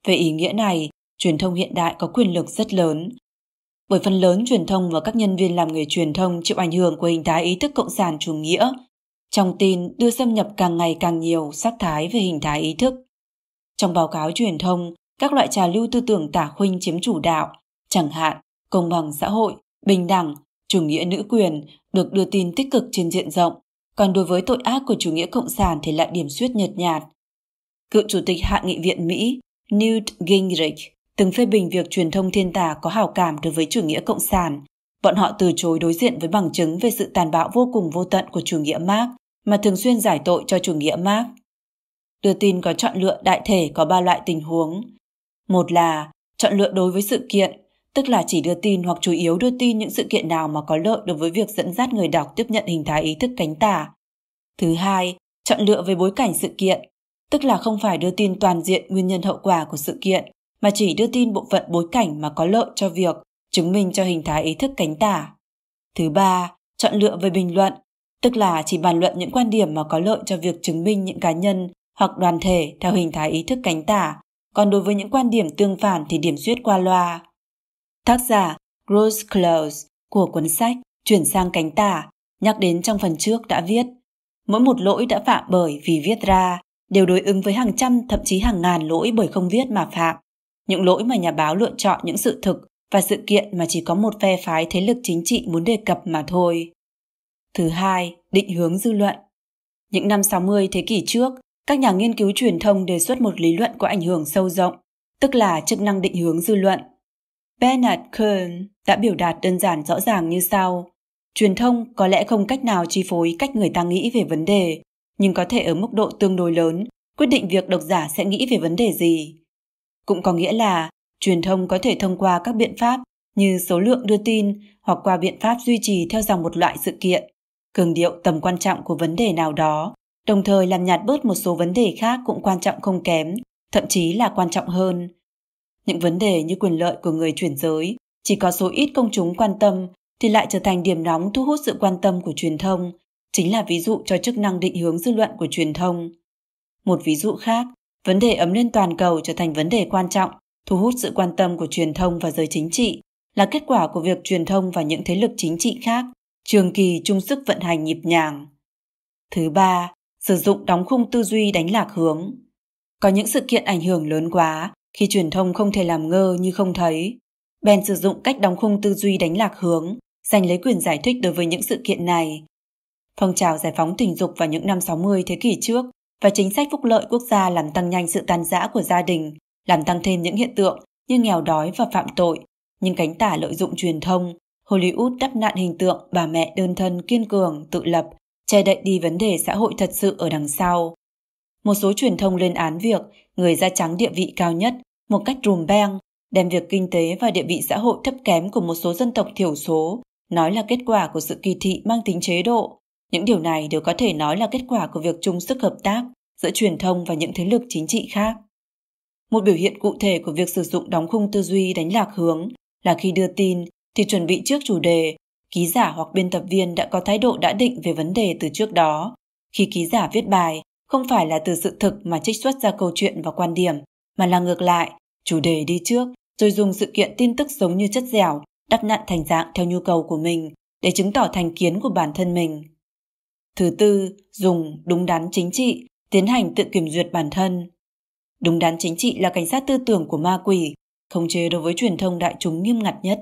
Speaker 2: Về ý nghĩa này, truyền thông hiện đại có quyền lực rất lớn. Bởi phần lớn truyền thông và các nhân viên làm nghề truyền thông chịu ảnh hưởng của hình thái ý thức cộng sản chủ nghĩa. Trong tin đưa xâm nhập càng ngày càng nhiều sắc thái về hình thái ý thức. Trong báo cáo truyền thông, các loại trà lưu tư tưởng tả khuynh chiếm chủ đạo, chẳng hạn công bằng xã hội, bình đẳng, chủ nghĩa nữ quyền được đưa tin tích cực trên diện rộng, còn đối với tội ác của chủ nghĩa cộng sản thì lại điểm suyết nhợt nhạt. Cựu chủ tịch Hạ nghị viện Mỹ Newt Gingrich từng phê bình việc truyền thông thiên tà có hào cảm đối với chủ nghĩa cộng sản. Bọn họ từ chối đối diện với bằng chứng về sự tàn bạo vô cùng vô tận của chủ nghĩa Marx mà thường xuyên giải tội cho chủ nghĩa Marx. Đưa tin có chọn lựa đại thể có ba loại tình huống. Một là chọn lựa đối với sự kiện, tức là chỉ đưa tin hoặc chủ yếu đưa tin những sự kiện nào mà có lợi đối với việc dẫn dắt người đọc tiếp nhận hình thái ý thức cánh tả. Thứ hai, chọn lựa về bối cảnh sự kiện, tức là không phải đưa tin toàn diện nguyên nhân hậu quả của sự kiện, mà chỉ đưa tin bộ phận bối cảnh mà có lợi cho việc chứng minh cho hình thái ý thức cánh tả. Thứ ba, chọn lựa về bình luận, tức là chỉ bàn luận những quan điểm mà có lợi cho việc chứng minh những cá nhân hoặc đoàn thể theo hình thái ý thức cánh tả, còn đối với những quan điểm tương phản thì điểm duyệt qua loa. Tác giả Rose Close của cuốn sách Chuyển sang cánh tả nhắc đến trong phần trước đã viết Mỗi một lỗi đã phạm bởi vì viết ra đều đối ứng với hàng trăm thậm chí hàng ngàn lỗi bởi không viết mà phạm. Những lỗi mà nhà báo lựa chọn những sự thực và sự kiện mà chỉ có một phe phái thế lực chính trị muốn đề cập mà thôi. Thứ hai, định hướng dư luận. Những năm 60 thế kỷ trước, các nhà nghiên cứu truyền thông đề xuất một lý luận có ảnh hưởng sâu rộng, tức là chức năng định hướng dư luận. Bernard Kern đã biểu đạt đơn giản rõ ràng như sau. Truyền thông có lẽ không cách nào chi phối cách người ta nghĩ về vấn đề, nhưng có thể ở mức độ tương đối lớn quyết định việc độc giả sẽ nghĩ về vấn đề gì. Cũng có nghĩa là truyền thông có thể thông qua các biện pháp như số lượng đưa tin hoặc qua biện pháp duy trì theo dòng một loại sự kiện, cường điệu tầm quan trọng của vấn đề nào đó, đồng thời làm nhạt bớt một số vấn đề khác cũng quan trọng không kém, thậm chí là quan trọng hơn. Những vấn đề như quyền lợi của người chuyển giới chỉ có số ít công chúng quan tâm thì lại trở thành điểm nóng thu hút sự quan tâm của truyền thông, chính là ví dụ cho chức năng định hướng dư luận của truyền thông. Một ví dụ khác, vấn đề ấm lên toàn cầu trở thành vấn đề quan trọng, thu hút sự quan tâm của truyền thông và giới chính trị, là kết quả của việc truyền thông và những thế lực chính trị khác trường kỳ chung sức vận hành nhịp nhàng. Thứ ba, sử dụng đóng khung tư duy đánh lạc hướng. Có những sự kiện ảnh hưởng lớn quá khi truyền thông không thể làm ngơ như không thấy. Ben sử dụng cách đóng khung tư duy đánh lạc hướng, giành lấy quyền giải thích đối với những sự kiện này. Phong trào giải phóng tình dục vào những năm 60 thế kỷ trước và chính sách phúc lợi quốc gia làm tăng nhanh sự tan rã của gia đình, làm tăng thêm những hiện tượng như nghèo đói và phạm tội, nhưng cánh tả lợi dụng truyền thông, Hollywood đắp nạn hình tượng bà mẹ đơn thân kiên cường, tự lập, che đậy đi vấn đề xã hội thật sự ở đằng sau. Một số truyền thông lên án việc người da trắng địa vị cao nhất một cách rùm beng, đem việc kinh tế và địa vị xã hội thấp kém của một số dân tộc thiểu số nói là kết quả của sự kỳ thị mang tính chế độ. Những điều này đều có thể nói là kết quả của việc chung sức hợp tác giữa truyền thông và những thế lực chính trị khác. Một biểu hiện cụ thể của việc sử dụng đóng khung tư duy đánh lạc hướng là khi đưa tin thì chuẩn bị trước chủ đề, ký giả hoặc biên tập viên đã có thái độ đã định về vấn đề từ trước đó. Khi ký giả viết bài, không phải là từ sự thực mà trích xuất ra câu chuyện và quan điểm, mà là ngược lại, chủ đề đi trước, rồi dùng sự kiện tin tức giống như chất dẻo, đắp nặn thành dạng theo nhu cầu của mình để chứng tỏ thành kiến của bản thân mình. Thứ tư, dùng đúng đắn chính trị, tiến hành tự kiểm duyệt bản thân. Đúng đắn chính trị là cảnh sát tư tưởng của ma quỷ, khống chế đối với truyền thông đại chúng nghiêm ngặt nhất.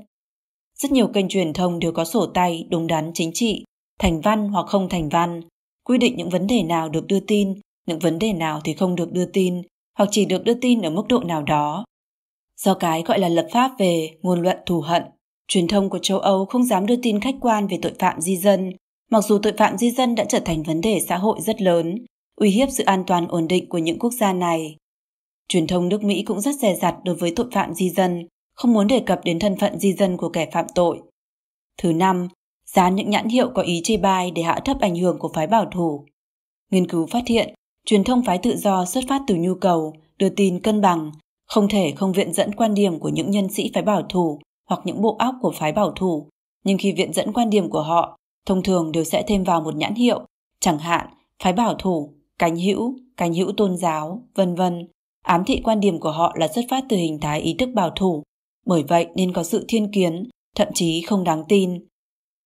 Speaker 2: Rất nhiều kênh truyền thông đều có sổ tay đúng đắn chính trị, thành văn hoặc không thành văn, quy định những vấn đề nào được đưa tin, những vấn đề nào thì không được đưa tin, hoặc chỉ được đưa tin ở mức độ nào đó. Do cái gọi là lập pháp về ngôn luận thù hận, truyền thông của châu Âu không dám đưa tin khách quan về tội phạm di dân, mặc dù tội phạm di dân đã trở thành vấn đề xã hội rất lớn, uy hiếp sự an toàn ổn định của những quốc gia này. Truyền thông nước Mỹ cũng rất dè dặt đối với tội phạm di dân, không muốn đề cập đến thân phận di dân của kẻ phạm tội. Thứ năm, dán những nhãn hiệu có ý chê bai để hạ thấp ảnh hưởng của phái bảo thủ. Nghiên cứu phát hiện, truyền thông phái tự do xuất phát từ nhu cầu, đưa tin cân bằng, không thể không viện dẫn quan điểm của những nhân sĩ phái bảo thủ hoặc những bộ óc của phái bảo thủ, nhưng khi viện dẫn quan điểm của họ, thông thường đều sẽ thêm vào một nhãn hiệu, chẳng hạn phái bảo thủ, cánh hữu, cánh hữu tôn giáo, vân vân. Ám thị quan điểm của họ là xuất phát từ hình thái ý thức bảo thủ, bởi vậy nên có sự thiên kiến, thậm chí không đáng tin.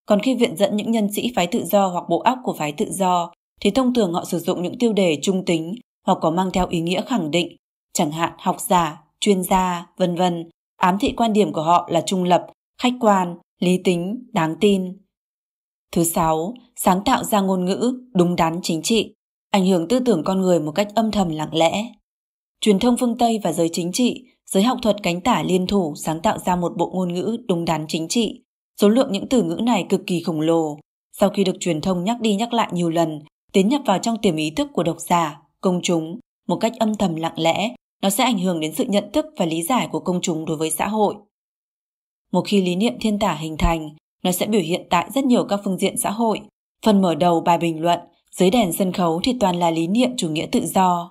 Speaker 2: Còn khi viện dẫn những nhân sĩ phái tự do hoặc bộ óc của phái tự do, thì thông thường họ sử dụng những tiêu đề trung tính hoặc có mang theo ý nghĩa khẳng định, chẳng hạn học giả, chuyên gia, vân vân, ám thị quan điểm của họ là trung lập, khách quan, lý tính, đáng tin. Thứ sáu, sáng tạo ra ngôn ngữ đúng đắn chính trị, ảnh hưởng tư tưởng con người một cách âm thầm lặng lẽ. Truyền thông phương Tây và giới chính trị, giới học thuật cánh tả liên thủ sáng tạo ra một bộ ngôn ngữ đúng đắn chính trị. Số lượng những từ ngữ này cực kỳ khổng lồ. Sau khi được truyền thông nhắc đi nhắc lại nhiều lần, tiến nhập vào trong tiềm ý thức của độc giả, công chúng một cách âm thầm lặng lẽ, nó sẽ ảnh hưởng đến sự nhận thức và lý giải của công chúng đối với xã hội. Một khi lý niệm thiên tả hình thành, nó sẽ biểu hiện tại rất nhiều các phương diện xã hội. Phần mở đầu bài bình luận, dưới đèn sân khấu thì toàn là lý niệm chủ nghĩa tự do.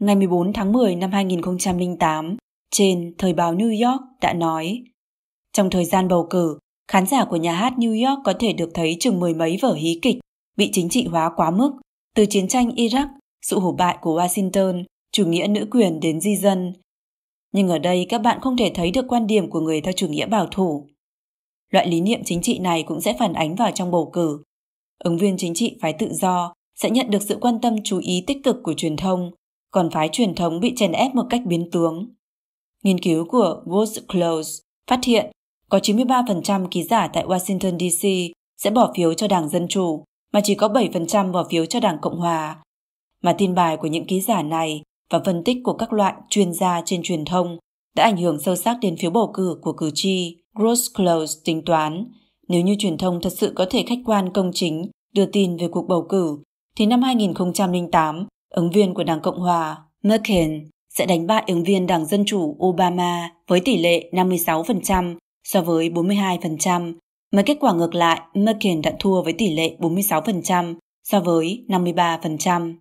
Speaker 2: Ngày 14 tháng 10 năm 2008, trên Thời báo New York đã nói Trong thời gian bầu cử, khán giả của nhà hát New York có thể được thấy chừng mười mấy vở hí kịch bị chính trị hóa quá mức, từ chiến tranh Iraq, sự hủ bại của Washington, chủ nghĩa nữ quyền đến di dân. Nhưng ở đây các bạn không thể thấy được quan điểm của người theo chủ nghĩa bảo thủ. Loại lý niệm chính trị này cũng sẽ phản ánh vào trong bầu cử. Ứng viên chính trị phái tự do sẽ nhận được sự quan tâm chú ý tích cực của truyền thông, còn phái truyền thống bị chèn ép một cách biến tướng. Nghiên cứu của Woods Close phát hiện có 93% ký giả tại Washington DC sẽ bỏ phiếu cho Đảng Dân Chủ, mà chỉ có 7% bỏ phiếu cho Đảng Cộng Hòa. Mà tin bài của những ký giả này và phân tích của các loại chuyên gia trên truyền thông đã ảnh hưởng sâu sắc đến phiếu bầu cử của cử tri. Gross Close tính toán, nếu như truyền thông thật sự có thể khách quan công chính đưa tin về cuộc bầu cử, thì năm 2008, ứng viên của Đảng Cộng Hòa, McCain, sẽ đánh bại ứng viên Đảng Dân Chủ Obama với tỷ lệ 56% so với 42%, mà kết quả ngược lại, McCain đã thua với tỷ lệ 46% so với 53%.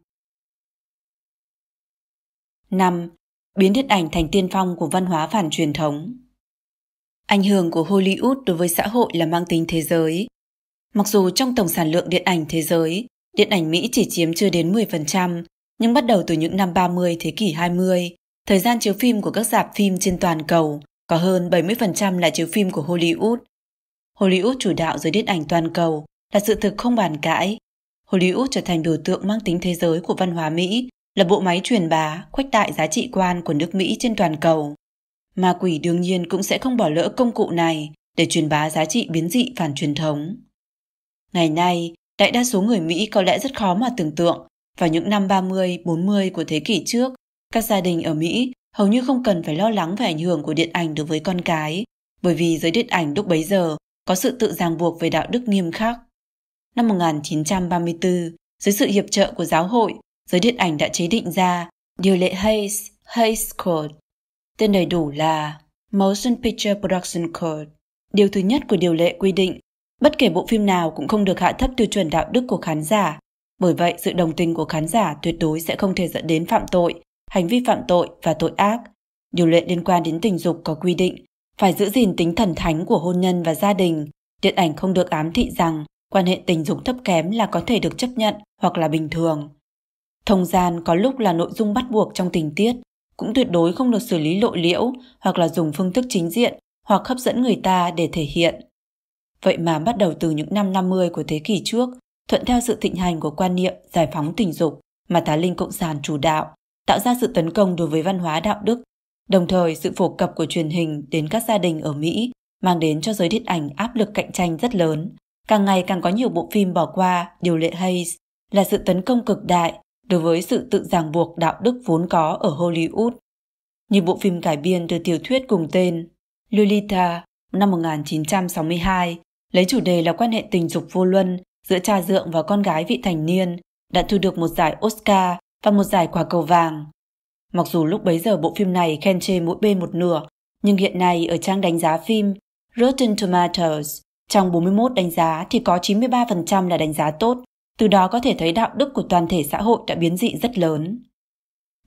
Speaker 2: 5. Biến điện ảnh thành tiên phong của văn hóa phản truyền thống Ảnh hưởng của Hollywood đối với xã hội là mang tính thế giới. Mặc dù trong tổng sản lượng điện ảnh thế giới, điện ảnh Mỹ chỉ chiếm chưa đến 10%, nhưng bắt đầu từ những năm 30 thế kỷ 20, thời gian chiếu phim của các dạp phim trên toàn cầu có hơn 70% là chiếu phim của Hollywood. Hollywood chủ đạo giới điện ảnh toàn cầu là sự thực không bàn cãi. Hollywood trở thành biểu tượng mang tính thế giới của văn hóa Mỹ là bộ máy truyền bá, khuếch đại giá trị quan của nước Mỹ trên toàn cầu. Ma quỷ đương nhiên cũng sẽ không bỏ lỡ công cụ này để truyền bá giá trị biến dị phản truyền thống. Ngày nay, đại đa số người Mỹ có lẽ rất khó mà tưởng tượng vào những năm 30, 40 của thế kỷ trước, các gia đình ở Mỹ hầu như không cần phải lo lắng về ảnh hưởng của điện ảnh đối với con cái, bởi vì giới điện ảnh lúc bấy giờ có sự tự ràng buộc về đạo đức nghiêm khắc. Năm 1934, dưới sự hiệp trợ của giáo hội, giới điện ảnh đã chế định ra điều lệ Hayes, Hayes Code, tên đầy đủ là Motion Picture Production Code. Điều thứ nhất của điều lệ quy định, bất kể bộ phim nào cũng không được hạ thấp tiêu chuẩn đạo đức của khán giả. Bởi vậy, sự đồng tình của khán giả tuyệt đối sẽ không thể dẫn đến phạm tội, hành vi phạm tội và tội ác. Điều lệ liên quan đến tình dục có quy định phải giữ gìn tính thần thánh của hôn nhân và gia đình. Điện ảnh không được ám thị rằng quan hệ tình dục thấp kém là có thể được chấp nhận hoặc là bình thường. Thông gian có lúc là nội dung bắt buộc trong tình tiết, cũng tuyệt đối không được xử lý lộ liễu hoặc là dùng phương thức chính diện hoặc hấp dẫn người ta để thể hiện. Vậy mà bắt đầu từ những năm 50 của thế kỷ trước, thuận theo sự thịnh hành của quan niệm giải phóng tình dục mà tá linh cộng sản chủ đạo, tạo ra sự tấn công đối với văn hóa đạo đức, đồng thời sự phổ cập của truyền hình đến các gia đình ở Mỹ mang đến cho giới điện ảnh áp lực cạnh tranh rất lớn. Càng ngày càng có nhiều bộ phim bỏ qua điều lệ Hayes là sự tấn công cực đại đối với sự tự ràng buộc đạo đức vốn có ở Hollywood. Như bộ phim cải biên từ tiểu thuyết cùng tên Lolita năm 1962 lấy chủ đề là quan hệ tình dục vô luân giữa cha dượng và con gái vị thành niên đã thu được một giải Oscar và một giải quả cầu vàng. Mặc dù lúc bấy giờ bộ phim này khen chê mỗi bên một nửa, nhưng hiện nay ở trang đánh giá phim Rotten Tomatoes, trong 41 đánh giá thì có 93% là đánh giá tốt, từ đó có thể thấy đạo đức của toàn thể xã hội đã biến dị rất lớn.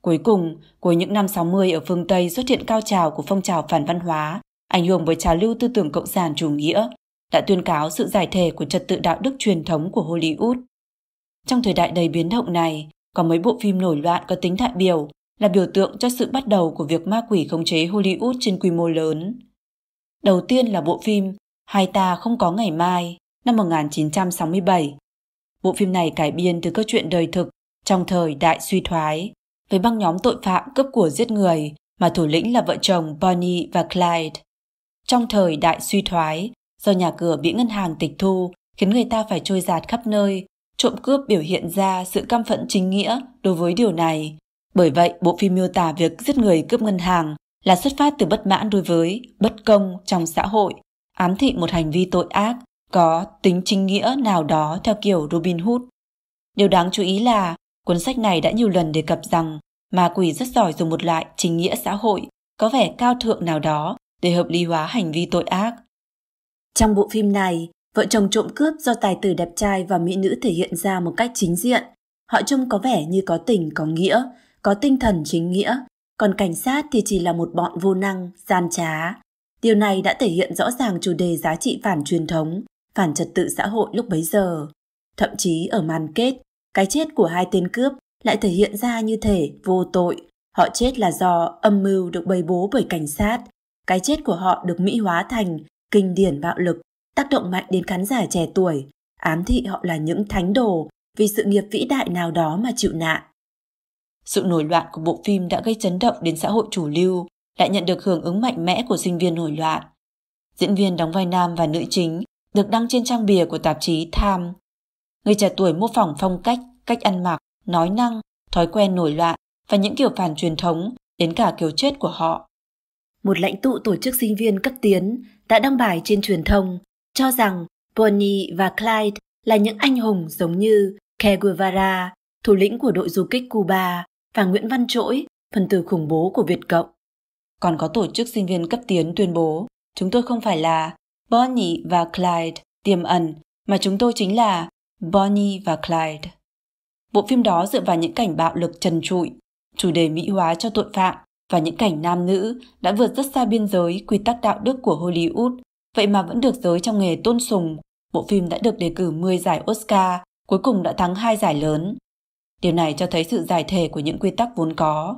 Speaker 2: Cuối cùng, cuối những năm 60 ở phương Tây xuất hiện cao trào của phong trào phản văn hóa, ảnh hưởng bởi trào lưu tư tưởng cộng sản chủ nghĩa, đã tuyên cáo sự giải thể của trật tự đạo đức truyền thống của Hollywood. Trong thời đại đầy biến động này, có mấy bộ phim nổi loạn có tính đại biểu là biểu tượng cho sự bắt đầu của việc ma quỷ khống chế Hollywood trên quy mô lớn. Đầu tiên là bộ phim Hai ta không có ngày mai năm 1967. Bộ phim này cải biên từ câu chuyện đời thực trong thời đại suy thoái với băng nhóm tội phạm cướp của giết người mà thủ lĩnh là vợ chồng Bonnie và Clyde. Trong thời đại suy thoái, do nhà cửa bị ngân hàng tịch thu khiến người ta phải trôi giạt khắp nơi, trộm cướp biểu hiện ra sự căm phẫn chính nghĩa đối với điều này. Bởi vậy, bộ phim miêu tả việc giết người cướp ngân hàng là xuất phát từ bất mãn đối với bất công trong xã hội, ám thị một hành vi tội ác có tính chính nghĩa nào đó theo kiểu Robin Hood. Điều đáng chú ý là cuốn sách này đã nhiều lần đề cập rằng ma quỷ rất giỏi dùng một loại chính nghĩa xã hội có vẻ cao thượng nào đó để hợp lý hóa hành vi tội ác. Trong bộ phim này, vợ chồng trộm cướp do tài tử đẹp trai và mỹ nữ thể hiện ra một cách chính diện. Họ trông có vẻ như có tình có nghĩa, có tinh thần chính nghĩa, còn cảnh sát thì chỉ là một bọn vô năng, gian trá. Điều này đã thể hiện rõ ràng chủ đề giá trị phản truyền thống, phản trật tự xã hội lúc bấy giờ. Thậm chí ở màn kết, cái chết của hai tên cướp lại thể hiện ra như thể vô tội. Họ chết là do âm mưu được bày bố bởi cảnh sát. Cái chết của họ được mỹ hóa thành kinh điển bạo lực, tác động mạnh đến khán giả trẻ tuổi, ám thị họ là những thánh đồ vì sự nghiệp vĩ đại nào đó mà chịu nạn. Sự nổi loạn của bộ phim đã gây chấn động đến xã hội chủ lưu, lại nhận được hưởng ứng mạnh mẽ của sinh viên nổi loạn. Diễn viên đóng vai nam và nữ chính được đăng trên trang bìa của tạp chí Time. Người trẻ tuổi mô phỏng phong cách, cách ăn mặc, nói năng, thói quen nổi loạn và những kiểu phản truyền thống đến cả kiểu chết của họ. Một lãnh tụ tổ chức sinh viên cấp tiến đã đăng bài trên truyền thông cho rằng Bonnie và Clyde là những anh hùng giống như Che Guevara, thủ lĩnh của đội du kích Cuba và Nguyễn Văn Trỗi, phần tử khủng bố của Việt Cộng. Còn có tổ chức sinh viên cấp tiến tuyên bố chúng tôi không phải là Bonnie và Clyde tiềm ẩn, mà chúng tôi chính là Bonnie và Clyde. Bộ phim đó dựa vào những cảnh bạo lực trần trụi, chủ đề mỹ hóa cho tội phạm và những cảnh nam nữ đã vượt rất xa biên giới quy tắc đạo đức của Hollywood, vậy mà vẫn được giới trong nghề tôn sùng. Bộ phim đã được đề cử 10 giải Oscar, cuối cùng đã thắng hai giải lớn. Điều này cho thấy sự giải thể của những quy tắc vốn có.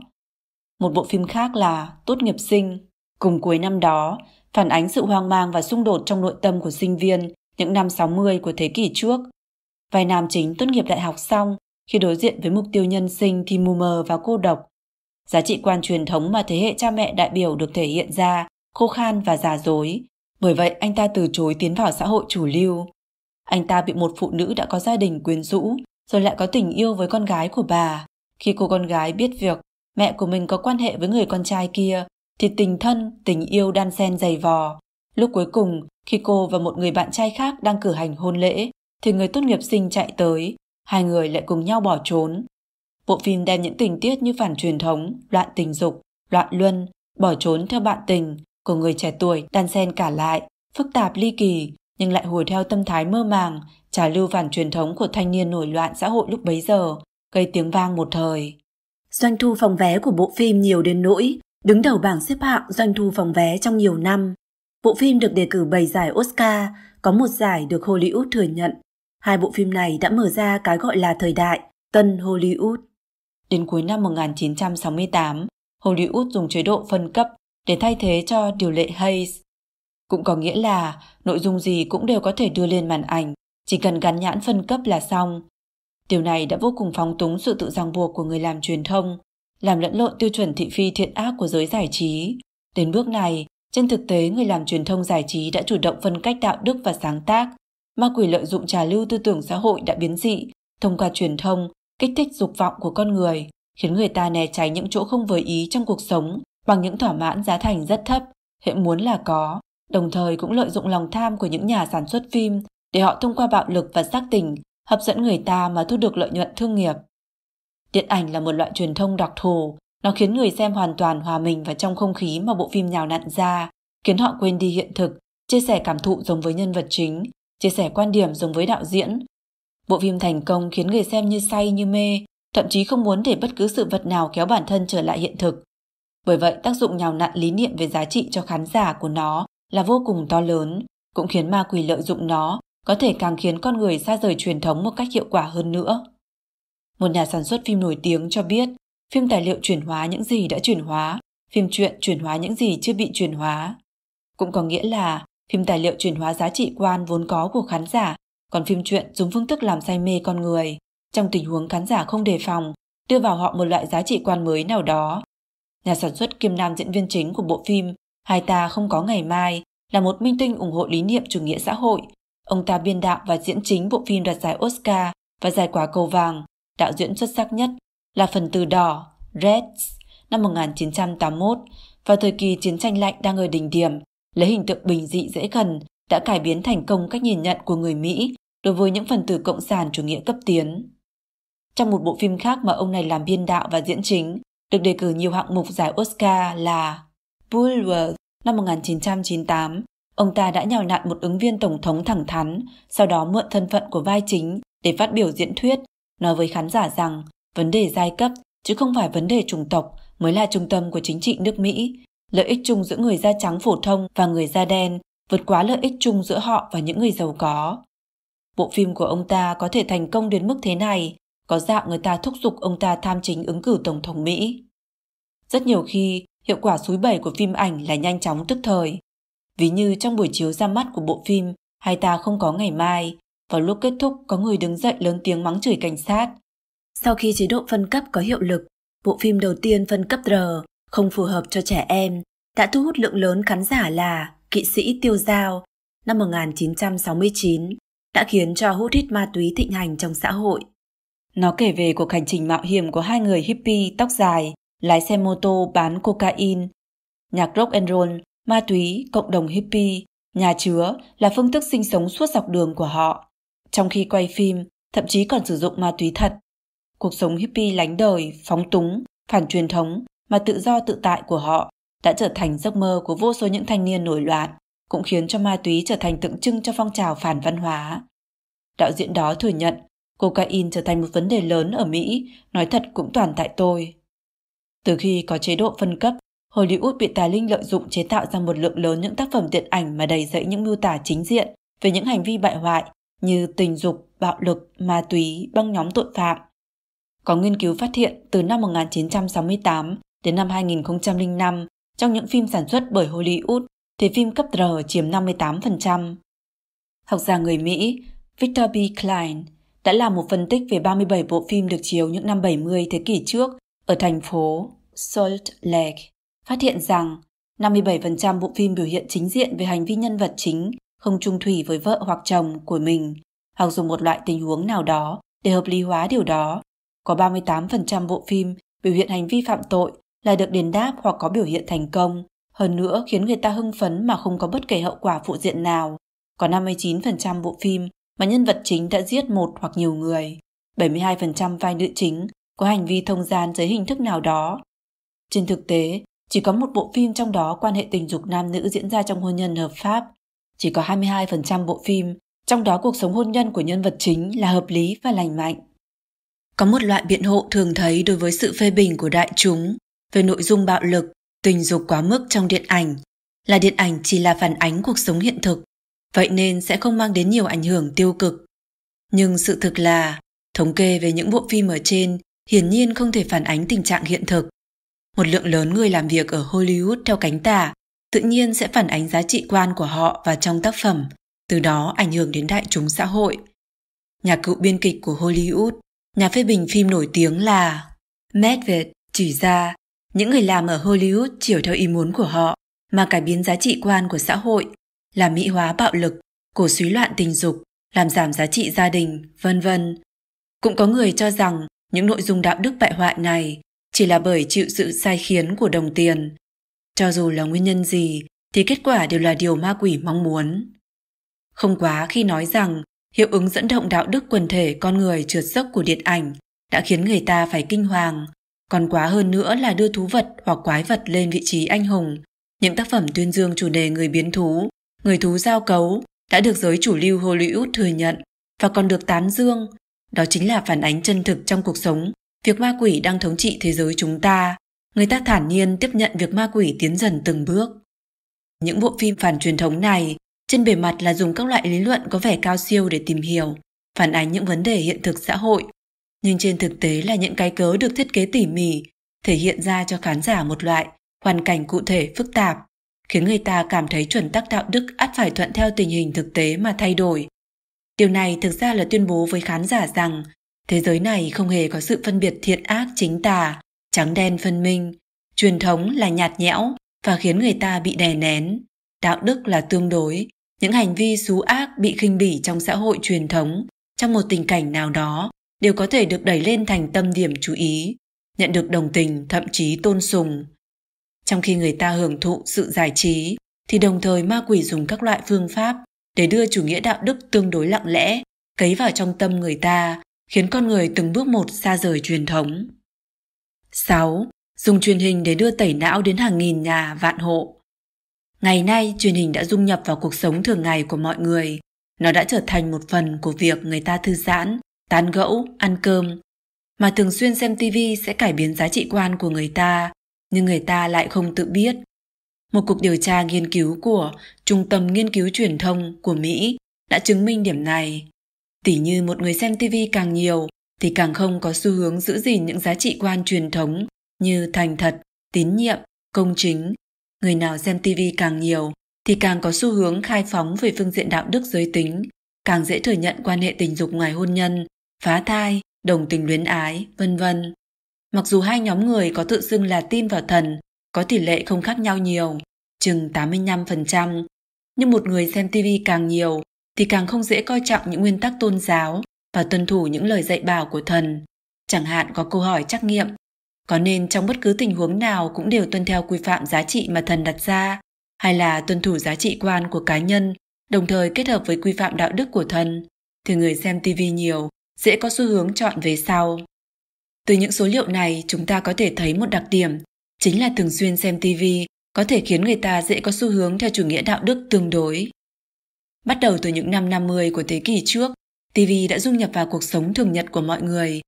Speaker 2: Một bộ phim khác là Tốt nghiệp sinh. Cùng cuối năm đó, phản ánh sự hoang mang và xung đột trong nội tâm của sinh viên những năm 60 của thế kỷ trước. Vài nam chính tốt nghiệp đại học xong khi đối diện với mục tiêu nhân sinh thì mù mờ và cô độc. Giá trị quan truyền thống mà thế hệ cha mẹ đại biểu được thể hiện ra khô khan và giả dối. Bởi vậy anh ta từ chối tiến vào xã hội chủ lưu. Anh ta bị một phụ nữ đã có gia đình quyến rũ, rồi lại có tình yêu với con gái của bà. Khi cô con gái biết việc mẹ của mình có quan hệ với người con trai kia, thì tình thân, tình yêu đan xen dày vò. Lúc cuối cùng Khi cô và một người bạn trai khác đang cử hành hôn lễ, thì người tốt nghiệp sinh chạy tới, hai người lại cùng nhau bỏ trốn. Bộ phim đem những tình tiết như phản truyền thống, loạn tình dục, loạn luân, bỏ trốn theo bạn tình của người trẻ tuổi đan xen cả lại, phức tạp ly kỳ nhưng lại hồi theo tâm thái mơ màng, trả lưu phản truyền thống của thanh niên nổi loạn xã hội lúc bấy giờ, gây tiếng vang một thời. Doanh thu phòng vé của bộ phim nhiều đến nỗi đứng đầu bảng xếp hạng doanh thu phòng vé trong nhiều năm. Bộ phim được đề cử 7 giải Oscar, có một giải được Hollywood thừa nhận. Hai bộ phim này đã mở ra cái gọi là thời đại tân Hollywood. Đến cuối năm 1968, Hollywood dùng chế độ phân cấp để thay thế cho điều lệ Hayes. Cũng có nghĩa là nội dung gì cũng đều có thể đưa lên màn ảnh, chỉ cần gắn nhãn phân cấp là xong. Điều này đã vô cùng phóng túng sự tự ràng buộc của người làm truyền thông, làm lẫn lộn tiêu chuẩn thị phi thiện ác của giới giải trí. Đến bước này, trên thực tế người làm truyền thông giải trí đã chủ động phân cách đạo đức và sáng tác. Ma quỷ lợi dụng trà lưu tư tưởng xã hội đã biến dị, thông qua truyền thông, kích thích dục vọng của con người, khiến người ta né tránh những chỗ không vừa ý trong cuộc sống bằng những thỏa mãn giá thành rất thấp, hệ muốn là có, đồng thời cũng lợi dụng lòng tham của những nhà sản xuất phim để họ thông qua bạo lực và sắc tình hấp dẫn người ta mà thu được lợi nhuận thương nghiệp. Điện ảnh là một loại truyền thông đặc thù, nó khiến người xem hoàn toàn hòa mình vào trong không khí mà bộ phim nhào nặn ra, khiến họ quên đi hiện thực, chia sẻ cảm thụ giống với nhân vật chính, chia sẻ quan điểm giống với đạo diễn. Bộ phim thành công khiến người xem như say như mê, thậm chí không muốn để bất cứ sự vật nào kéo bản thân trở lại hiện thực. Bởi vậy, tác dụng nhào nặn lý niệm về giá trị cho khán giả của nó là vô cùng to lớn, cũng khiến ma quỷ lợi dụng nó có thể càng khiến con người xa rời truyền thống một cách hiệu quả hơn nữa. Một nhà sản xuất phim nổi tiếng cho biết, phim tài liệu chuyển hóa những gì đã chuyển hóa, phim truyện chuyển hóa những gì chưa bị chuyển hóa. Cũng có nghĩa là phim tài liệu chuyển hóa giá trị quan vốn có của khán giả, còn phim truyện dùng phương thức làm say mê con người, trong tình huống khán giả không đề phòng, đưa vào họ một loại giá trị quan mới nào đó. Nhà sản xuất kiêm nam diễn viên chính của bộ phim Hai ta không có ngày mai là một minh tinh ủng hộ lý niệm chủ nghĩa xã hội. Ông ta biên đạo và diễn chính bộ phim đoạt giải Oscar và giải quả cầu vàng, đạo diễn xuất sắc nhất là phần từ đỏ, Reds, năm 1981, và thời kỳ chiến tranh lạnh đang ở đỉnh điểm, lấy hình tượng bình dị dễ gần đã cải biến thành công cách nhìn nhận của người Mỹ đối với những phần tử cộng sản chủ nghĩa cấp tiến. Trong một bộ phim khác mà ông này làm biên đạo và diễn chính, được đề cử nhiều hạng mục giải Oscar là Bullworth năm 1998, ông ta đã nhào nặn một ứng viên tổng thống thẳng thắn, sau đó mượn thân phận của vai chính để phát biểu diễn thuyết, nói với khán giả rằng vấn đề giai cấp chứ không phải vấn đề chủng tộc mới là trung tâm của chính trị nước Mỹ. Lợi ích chung giữa người da trắng phổ thông và người da đen vượt quá lợi ích chung giữa họ và những người giàu có. Bộ phim của ông ta có thể thành công đến mức thế này, có dạo người ta thúc giục ông ta tham chính ứng cử Tổng thống Mỹ. Rất nhiều khi, hiệu quả suối bẩy của phim ảnh là nhanh chóng tức thời. Ví như trong buổi chiếu ra mắt của bộ phim Hai ta không có ngày mai, vào lúc kết thúc có người đứng dậy lớn tiếng mắng chửi cảnh sát. Sau khi chế độ phân cấp có hiệu lực, bộ phim đầu tiên phân cấp R không phù hợp cho trẻ em đã thu hút lượng lớn khán giả là Kỵ sĩ Tiêu Giao năm 1969 đã khiến cho hút hít ma túy thịnh hành trong xã hội. Nó kể về cuộc hành trình mạo hiểm của hai người hippie tóc dài, lái xe mô tô bán cocaine, nhạc rock and roll, ma túy, cộng đồng hippie, nhà chứa là phương thức sinh sống suốt dọc đường của họ. Trong khi quay phim, thậm chí còn sử dụng ma túy thật. Cuộc sống hippie lánh đời, phóng túng, phản truyền thống mà tự do tự tại của họ đã trở thành giấc mơ của vô số những thanh niên nổi loạn, cũng khiến cho ma túy trở thành tượng trưng cho phong trào phản văn hóa. Đạo diễn đó thừa nhận cocaine trở thành một vấn đề lớn ở Mỹ, nói thật cũng toàn tại tôi. Từ khi có chế độ phân cấp, Hollywood bị tài linh lợi dụng chế tạo ra một lượng lớn những tác phẩm điện ảnh mà đầy dẫy những miêu tả chính diện về những hành vi bại hoại như tình dục, bạo lực, ma túy, băng nhóm tội phạm. Có nghiên cứu phát hiện từ năm 1968 đến năm 2005 trong những phim sản xuất bởi Hollywood thì phim cấp R chiếm 58%. Học giả người Mỹ Victor B. Klein đã làm một phân tích về 37 bộ phim được chiếu những năm 70 thế kỷ trước ở thành phố Salt Lake, phát hiện rằng 57% bộ phim biểu hiện chính diện về hành vi nhân vật chính không trung thủy với vợ hoặc chồng của mình, hoặc dùng một loại tình huống nào đó để hợp lý hóa điều đó. Có 38% bộ phim biểu hiện hành vi phạm tội là được đền đáp hoặc có biểu hiện thành công, hơn nữa khiến người ta hưng phấn mà không có bất kể hậu quả phụ diện nào. Có 59% bộ phim mà nhân vật chính đã giết một hoặc nhiều người, 72% vai nữ chính có hành vi thông gian dưới hình thức nào đó. Trên thực tế, chỉ có một bộ phim trong đó quan hệ tình dục nam nữ diễn ra trong hôn nhân hợp pháp. Chỉ có 22% bộ phim, trong đó cuộc sống hôn nhân của nhân vật chính là hợp lý và lành mạnh. Có một loại biện hộ thường thấy đối với sự phê bình của đại chúng về nội dung bạo lực, tình dục quá mức trong điện ảnh là điện ảnh chỉ là phản ánh cuộc sống hiện thực, vậy nên sẽ không mang đến nhiều ảnh hưởng tiêu cực. Nhưng sự thực là, thống kê về những bộ phim ở trên hiển nhiên không thể phản ánh tình trạng hiện thực. Một lượng lớn người làm việc ở Hollywood theo cánh tả tự nhiên sẽ phản ánh giá trị quan của họ và trong tác phẩm, từ đó ảnh hưởng đến đại chúng xã hội. Nhà cựu biên kịch của Hollywood, nhà phê bình phim nổi tiếng là Medved chỉ ra những người làm ở Hollywood chiều theo ý muốn của họ mà cải biến giá trị quan của xã hội, làm mỹ hóa bạo lực, cổ suý loạn tình dục, làm giảm giá trị gia đình, vân vân. Cũng có người cho rằng những nội dung đạo đức bại hoại này chỉ là bởi chịu sự sai khiến của đồng tiền. Cho dù là nguyên nhân gì thì kết quả đều là điều ma quỷ mong muốn. Không quá khi nói rằng hiệu ứng dẫn động đạo đức quần thể con người trượt dốc của điện ảnh đã khiến người ta phải kinh hoàng, còn quá hơn nữa là đưa thú vật hoặc quái vật lên vị trí anh hùng. Những tác phẩm tuyên dương chủ đề người biến thú, người thú giao cấu đã được giới chủ lưu Hollywood thừa nhận và còn được tán dương. Đó chính là phản ánh chân thực trong cuộc sống, việc ma quỷ đang thống trị thế giới chúng ta. Người ta thản nhiên tiếp nhận việc ma quỷ tiến dần từng bước. Những bộ phim phản truyền thống này trên bề mặt là dùng các loại lý luận có vẻ cao siêu để tìm hiểu, phản ánh những vấn đề hiện thực xã hội nhưng trên thực tế là những cái cớ được thiết kế tỉ mỉ, thể hiện ra cho khán giả một loại hoàn cảnh cụ thể phức tạp, khiến người ta cảm thấy chuẩn tắc đạo đức ắt phải thuận theo tình hình thực tế mà thay đổi. Điều này thực ra là tuyên bố với khán giả rằng thế giới này không hề có sự phân biệt thiện ác chính tà, trắng đen phân minh, truyền thống là nhạt nhẽo và khiến người ta bị đè nén, đạo đức là tương đối, những hành vi xú ác bị khinh bỉ trong xã hội truyền thống trong một tình cảnh nào đó đều có thể được đẩy lên thành tâm điểm chú ý, nhận được đồng tình, thậm chí tôn sùng. Trong khi người ta hưởng thụ sự giải trí, thì đồng thời ma quỷ dùng các loại phương pháp để đưa chủ nghĩa đạo đức tương đối lặng lẽ, cấy vào trong tâm người ta, khiến con người từng bước một xa rời truyền thống. 6. Dùng truyền hình để đưa tẩy não đến hàng nghìn nhà vạn hộ. Ngày nay, truyền hình đã dung nhập vào cuộc sống thường ngày của mọi người. Nó đã trở thành một phần của việc người ta thư giãn, tán gẫu, ăn cơm. Mà thường xuyên xem TV sẽ cải biến giá trị quan của người ta, nhưng người ta lại không tự biết. Một cuộc điều tra nghiên cứu của Trung tâm Nghiên cứu Truyền thông của Mỹ đã chứng minh điểm này. Tỉ như một người xem TV càng nhiều thì càng không có xu hướng giữ gìn những giá trị quan truyền thống như thành thật, tín nhiệm, công chính. Người nào xem TV càng nhiều thì càng có xu hướng khai phóng về phương diện đạo đức giới tính, càng dễ thừa nhận quan hệ tình dục ngoài hôn nhân phá thai, đồng tình luyến ái, vân vân. Mặc dù hai nhóm người có tự xưng là tin vào thần, có tỷ lệ không khác nhau nhiều, chừng 85%, nhưng một người xem TV càng nhiều thì càng không dễ coi trọng những nguyên tắc tôn giáo và tuân thủ những lời dạy bảo của thần. Chẳng hạn có câu hỏi trắc nghiệm, có nên trong bất cứ tình huống nào cũng đều tuân theo quy phạm giá trị mà thần đặt ra, hay là tuân thủ giá trị quan của cá nhân, đồng thời kết hợp với quy phạm đạo đức của thần, thì người xem TV nhiều dễ có xu hướng chọn về sau. Từ những số liệu này, chúng ta có thể thấy một đặc điểm, chính là thường xuyên xem TV có thể khiến người ta dễ có xu hướng theo chủ nghĩa đạo đức tương đối. Bắt đầu từ những năm 50 của thế kỷ trước, TV đã dung nhập vào cuộc sống thường nhật của mọi người.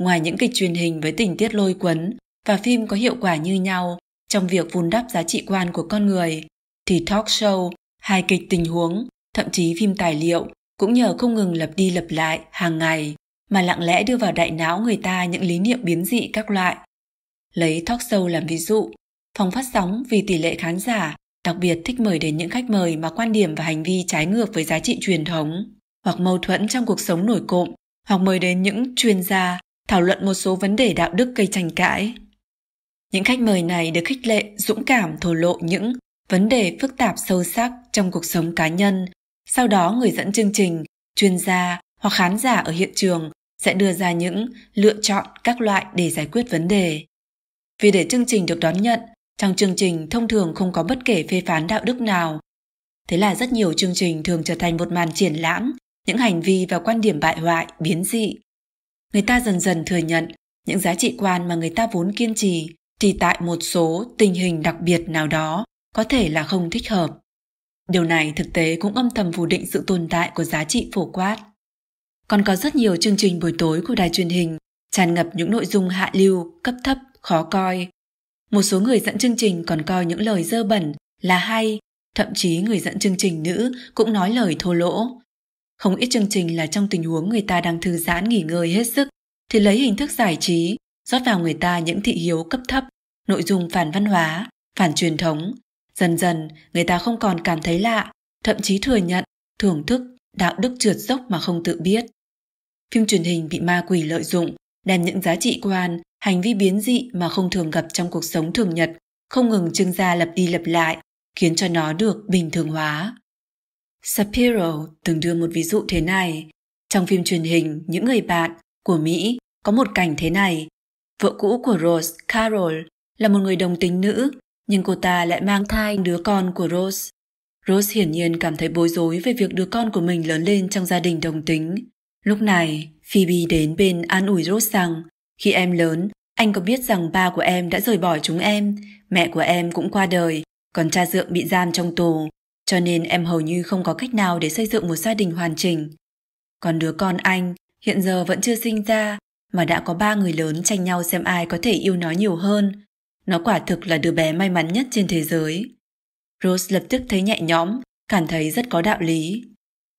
Speaker 2: Ngoài những kịch truyền hình với tình tiết lôi cuốn và phim có hiệu quả như nhau trong việc vun đắp giá trị quan của con người, thì talk show, hài kịch tình huống, thậm chí phim tài liệu cũng nhờ không ngừng lặp đi lặp lại hàng ngày mà lặng lẽ đưa vào đại não người ta những lý niệm biến dị các loại. Lấy talk show làm ví dụ, phòng phát sóng vì tỷ lệ khán giả đặc biệt thích mời đến những khách mời mà quan điểm và hành vi trái ngược với giá trị truyền thống hoặc mâu thuẫn trong cuộc sống nổi cộm hoặc mời đến những chuyên gia thảo luận một số vấn đề đạo đức gây tranh cãi. Những khách mời này được khích lệ dũng cảm thổ lộ những vấn đề phức tạp sâu sắc trong cuộc sống cá nhân sau đó người dẫn chương trình, chuyên gia hoặc khán giả ở hiện trường sẽ đưa ra những lựa chọn các loại để giải quyết vấn đề. Vì để chương trình được đón nhận, Trong chương trình thông thường không có bất kể phê phán đạo đức nào. Thế là rất nhiều chương trình thường trở thành một màn triển lãm, những hành vi và quan điểm bại hoại, biến dị. Người ta dần dần thừa nhận những giá trị quan mà người ta vốn kiên trì thì tại một số tình hình đặc biệt nào đó có thể là không thích hợp. Điều này thực tế cũng âm thầm phủ định sự tồn tại của giá trị phổ quát. Còn có rất nhiều chương trình buổi tối của đài truyền hình tràn ngập những nội dung hạ lưu, cấp thấp, khó coi. Một số người dẫn chương trình còn coi những lời dơ bẩn là hay, thậm chí người dẫn chương trình nữ cũng nói lời thô lỗ. Không ít chương trình là trong tình huống người ta đang thư giãn nghỉ ngơi hết sức thì lấy hình thức giải trí rót vào người ta những thị hiếu cấp thấp, nội dung phản văn hóa, phản truyền thống. Dần dần, người ta không còn cảm thấy lạ, thậm chí thừa nhận, thưởng thức, đạo đức trượt dốc mà không tự biết. Phim truyền hình bị ma quỷ lợi dụng, đem những giá trị quan, hành vi biến dị mà không thường gặp trong cuộc sống thường nhật, không ngừng trưng ra lập đi lập lại, khiến cho nó được bình thường hóa. Shapiro từng đưa một ví dụ thế này. Trong phim truyền hình Những người bạn của Mỹ có một cảnh thế này. Vợ cũ của Rose, Carol, là một người đồng tính nữ, nhưng cô ta lại mang thai đứa con của Rose. Rose hiển nhiên cảm thấy bối rối về việc đứa con của mình lớn lên trong gia đình đồng tính. Lúc này, Phoebe đến bên an ủi Rose rằng, khi em lớn, anh có biết rằng ba của em đã rời bỏ chúng em, mẹ của em cũng qua đời, còn cha dượng bị giam trong tù, cho nên em hầu như không có cách nào để xây dựng một gia đình hoàn chỉnh. Còn đứa con anh hiện giờ vẫn chưa sinh ra mà đã có ba người lớn tranh nhau xem ai có thể yêu nó nhiều hơn. Nó quả thực là đứa bé may mắn nhất trên thế giới. Rose lập tức thấy nhẹ nhõm, cảm thấy rất có đạo lý.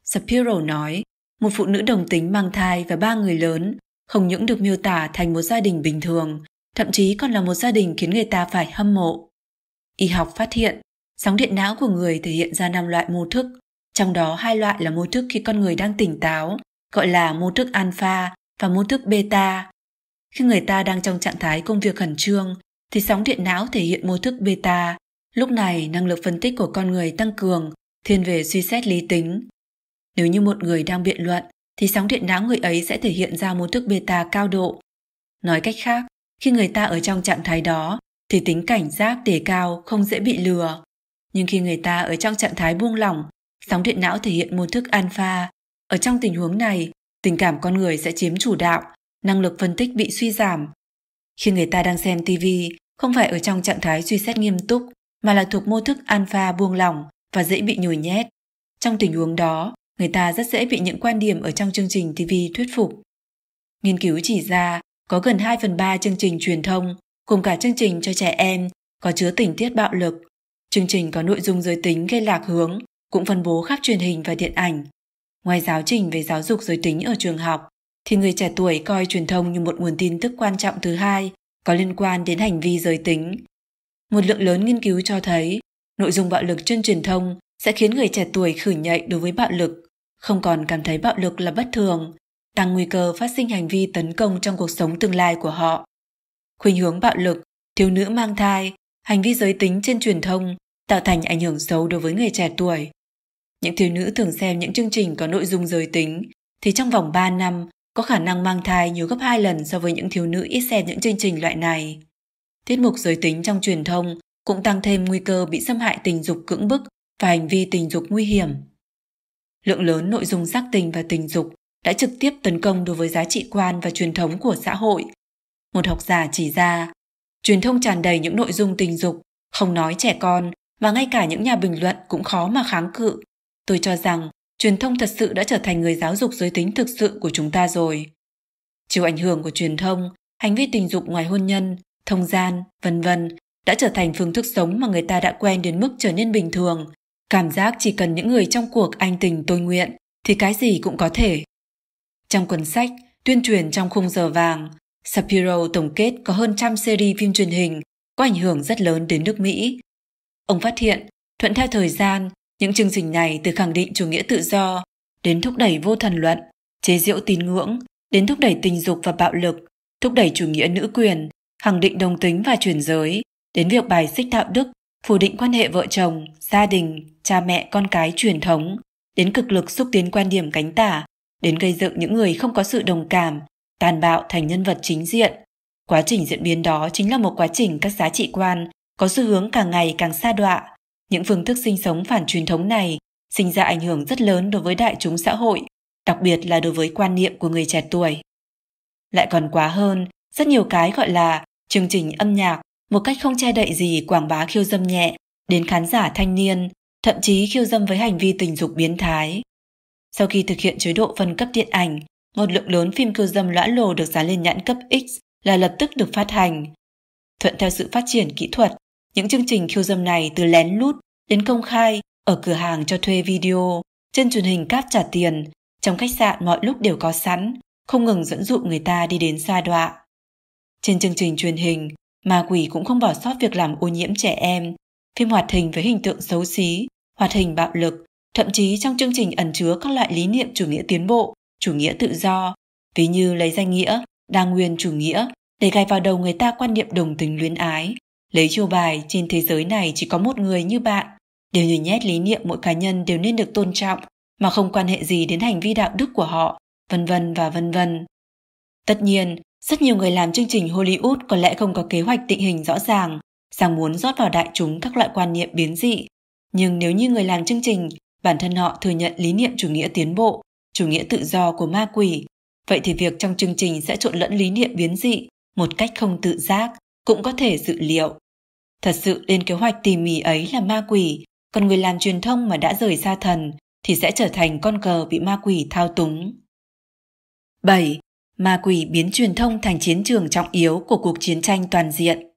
Speaker 2: Shapiro nói, một phụ nữ đồng tính mang thai và ba người lớn không những được miêu tả thành một gia đình bình thường, thậm chí còn là một gia đình khiến người ta phải hâm mộ. Y học phát hiện, sóng điện não của người thể hiện ra năm loại mô thức, trong đó hai loại là mô thức khi con người đang tỉnh táo, gọi là mô thức alpha và mô thức beta. Khi người ta đang trong trạng thái công việc khẩn trương, thì sóng điện não thể hiện mô thức beta. Lúc này, năng lực phân tích của con người tăng cường, thiên về suy xét lý tính. Nếu như một người đang biện luận, thì sóng điện não người ấy sẽ thể hiện ra mô thức beta cao độ. Nói cách khác, khi người ta ở trong trạng thái đó, thì tính cảnh giác đề cao không dễ bị lừa. Nhưng khi người ta ở trong trạng thái buông lỏng, sóng điện não thể hiện mô thức alpha. Ở trong tình huống này, tình cảm con người sẽ chiếm chủ đạo, năng lực phân tích bị suy giảm. Khi người ta đang xem TV, không phải ở trong trạng thái suy xét nghiêm túc, mà là thuộc mô thức alpha buông lỏng và dễ bị nhồi nhét. Trong tình huống đó, người ta rất dễ bị những quan điểm ở trong chương trình TV thuyết phục. Nghiên cứu chỉ ra, có gần 2 phần 3 chương trình truyền thông, cùng cả chương trình cho trẻ em, có chứa tình tiết bạo lực. Chương trình có nội dung giới tính gây lạc hướng, cũng phân bố khắp truyền hình và điện ảnh. Ngoài giáo trình về giáo dục giới tính ở trường học, thì người trẻ tuổi coi truyền thông như một nguồn tin tức quan trọng thứ hai có liên quan đến hành vi giới tính. Một lượng lớn nghiên cứu cho thấy, nội dung bạo lực trên truyền thông sẽ khiến người trẻ tuổi khử nhạy đối với bạo lực, không còn cảm thấy bạo lực là bất thường, tăng nguy cơ phát sinh hành vi tấn công trong cuộc sống tương lai của họ. Khuynh hướng bạo lực, thiếu nữ mang thai, hành vi giới tính trên truyền thông tạo thành ảnh hưởng xấu đối với người trẻ tuổi. Những thiếu nữ thường xem những chương trình có nội dung giới tính thì trong vòng 3 năm có khả năng mang thai nhiều gấp 2 lần so với những thiếu nữ ít xem những chương trình loại này. Tiết mục giới tính trong truyền thông cũng tăng thêm nguy cơ bị xâm hại tình dục cưỡng bức và hành vi tình dục nguy hiểm. Lượng lớn nội dung sắc tình và tình dục đã trực tiếp tấn công đối với giá trị quan và truyền thống của xã hội. Một học giả chỉ ra, truyền thông tràn đầy những nội dung tình dục, không nói trẻ con, và ngay cả những nhà bình luận cũng khó mà kháng cự. Tôi cho rằng truyền thông thật sự đã trở thành người giáo dục giới tính thực sự của chúng ta rồi. Chịu ảnh hưởng của truyền thông, hành vi tình dục ngoài hôn nhân, thông gian, vân vân đã trở thành phương thức sống mà người ta đã quen đến mức trở nên bình thường. Cảm giác chỉ cần những người trong cuộc anh tình tôi nguyện thì cái gì cũng có thể. Trong cuốn sách Tuyên truyền trong khung giờ vàng, Shapiro tổng kết có hơn trăm series phim truyền hình có ảnh hưởng rất lớn đến nước Mỹ. Ông phát hiện, thuận theo thời gian, những chương trình này từ khẳng định chủ nghĩa tự do đến thúc đẩy vô thần luận, chế giễu tín ngưỡng, đến thúc đẩy tình dục và bạo lực, thúc đẩy chủ nghĩa nữ quyền, khẳng định đồng tính và chuyển giới, đến việc bài xích đạo đức, phủ định quan hệ vợ chồng, gia đình, cha mẹ con cái truyền thống, đến cực lực xúc tiến quan điểm cánh tả, đến gây dựng những người không có sự đồng cảm, tàn bạo thành nhân vật chính diện. Quá trình diễn biến đó chính là một quá trình các giá trị quan có xu hướng càng ngày càng xa đọa. Những phương thức sinh sống phản truyền thống này sinh ra ảnh hưởng rất lớn đối với đại chúng xã hội, đặc biệt là đối với quan niệm của người trẻ tuổi. Lại còn quá hơn, rất nhiều cái gọi là chương trình âm nhạc một cách không che đậy gì quảng bá khiêu dâm nhẹ đến khán giả thanh niên, thậm chí khiêu dâm với hành vi tình dục biến thái. Sau khi thực hiện chế độ phân cấp điện ảnh, một lượng lớn phim khiêu dâm lõa lồ được dán lên nhãn cấp X là lập tức được phát hành. Thuận theo sự phát triển kỹ thuật, những chương trình khiêu dâm này từ lén lút đến công khai ở cửa hàng cho thuê video, trên truyền hình cáp trả tiền, trong khách sạn mọi lúc đều có sẵn, không ngừng dẫn dụ người ta đi đến xa đọa. Trên chương trình truyền hình, ma quỷ cũng không bỏ sót việc làm ô nhiễm trẻ em, phim hoạt hình với hình tượng xấu xí, hoạt hình bạo lực, thậm chí trong chương trình ẩn chứa các loại lý niệm chủ nghĩa tiến bộ, chủ nghĩa tự do, ví như lấy danh nghĩa, đa nguyên chủ nghĩa để gài vào đầu người ta quan niệm đồng tình luyến ái, lấy chiêu bài trên thế giới này chỉ có một người như bạn, đều nhồi nhét lý niệm mỗi cá nhân đều nên được tôn trọng mà không quan hệ gì đến hành vi đạo đức của họ, vân vân và vân vân. Tất nhiên, rất nhiều người làm chương trình Hollywood có lẽ không có kế hoạch định hình rõ ràng, rằng muốn rót vào đại chúng các loại quan niệm biến dị. Nhưng nếu như người làm chương trình, bản thân họ thừa nhận lý niệm chủ nghĩa tiến bộ, chủ nghĩa tự do của ma quỷ, vậy thì việc trong chương trình sẽ trộn lẫn lý niệm biến dị một cách không tự giác, cũng có thể dự liệu. Thật sự lên kế hoạch tỉ mỉ ấy là ma quỷ, còn người làm truyền thông mà đã rời xa thần thì sẽ trở thành con cờ bị ma quỷ thao túng. 7 ma quỷ biến truyền thông thành chiến trường trọng yếu của cuộc chiến tranh toàn diện.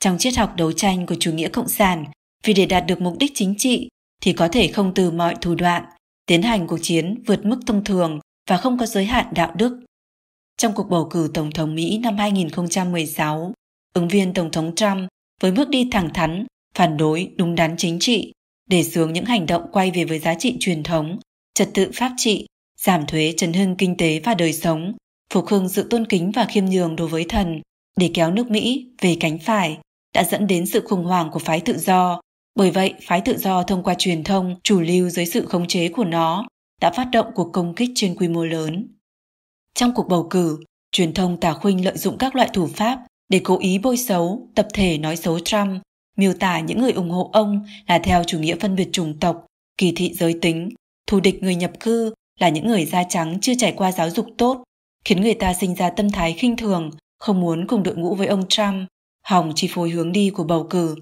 Speaker 2: Trong triết học đấu tranh của chủ nghĩa cộng sản, vì để đạt được mục đích chính trị thì có thể không từ mọi thủ đoạn, tiến hành cuộc chiến vượt mức thông thường và không có giới hạn đạo đức. Trong cuộc bầu cử Tổng thống Mỹ năm 2016, ứng viên Tổng thống Trump với bước đi thẳng thắn, phản đối đúng đắn chính trị, để xướng những hành động quay về với giá trị truyền thống, trật tự pháp trị giảm thuế trấn hưng kinh tế và đời sống, phục hưng sự tôn kính và khiêm nhường đối với thần để kéo nước Mỹ về cánh phải đã dẫn đến sự khủng hoảng của phái tự do. Bởi vậy, phái tự do thông qua truyền thông chủ lưu dưới sự khống chế của nó đã phát động cuộc công kích trên quy mô lớn. Trong cuộc bầu cử, truyền thông tả khuynh lợi dụng các loại thủ pháp để cố ý bôi xấu, tập thể nói xấu Trump, miêu tả những người ủng hộ ông là theo chủ nghĩa phân biệt chủng tộc, kỳ thị giới tính, thù địch người nhập cư là những người da trắng chưa trải qua giáo dục tốt, khiến người ta sinh ra tâm thái khinh thường, không muốn cùng đội ngũ với ông Trump, hòng chi phối hướng đi của bầu cử.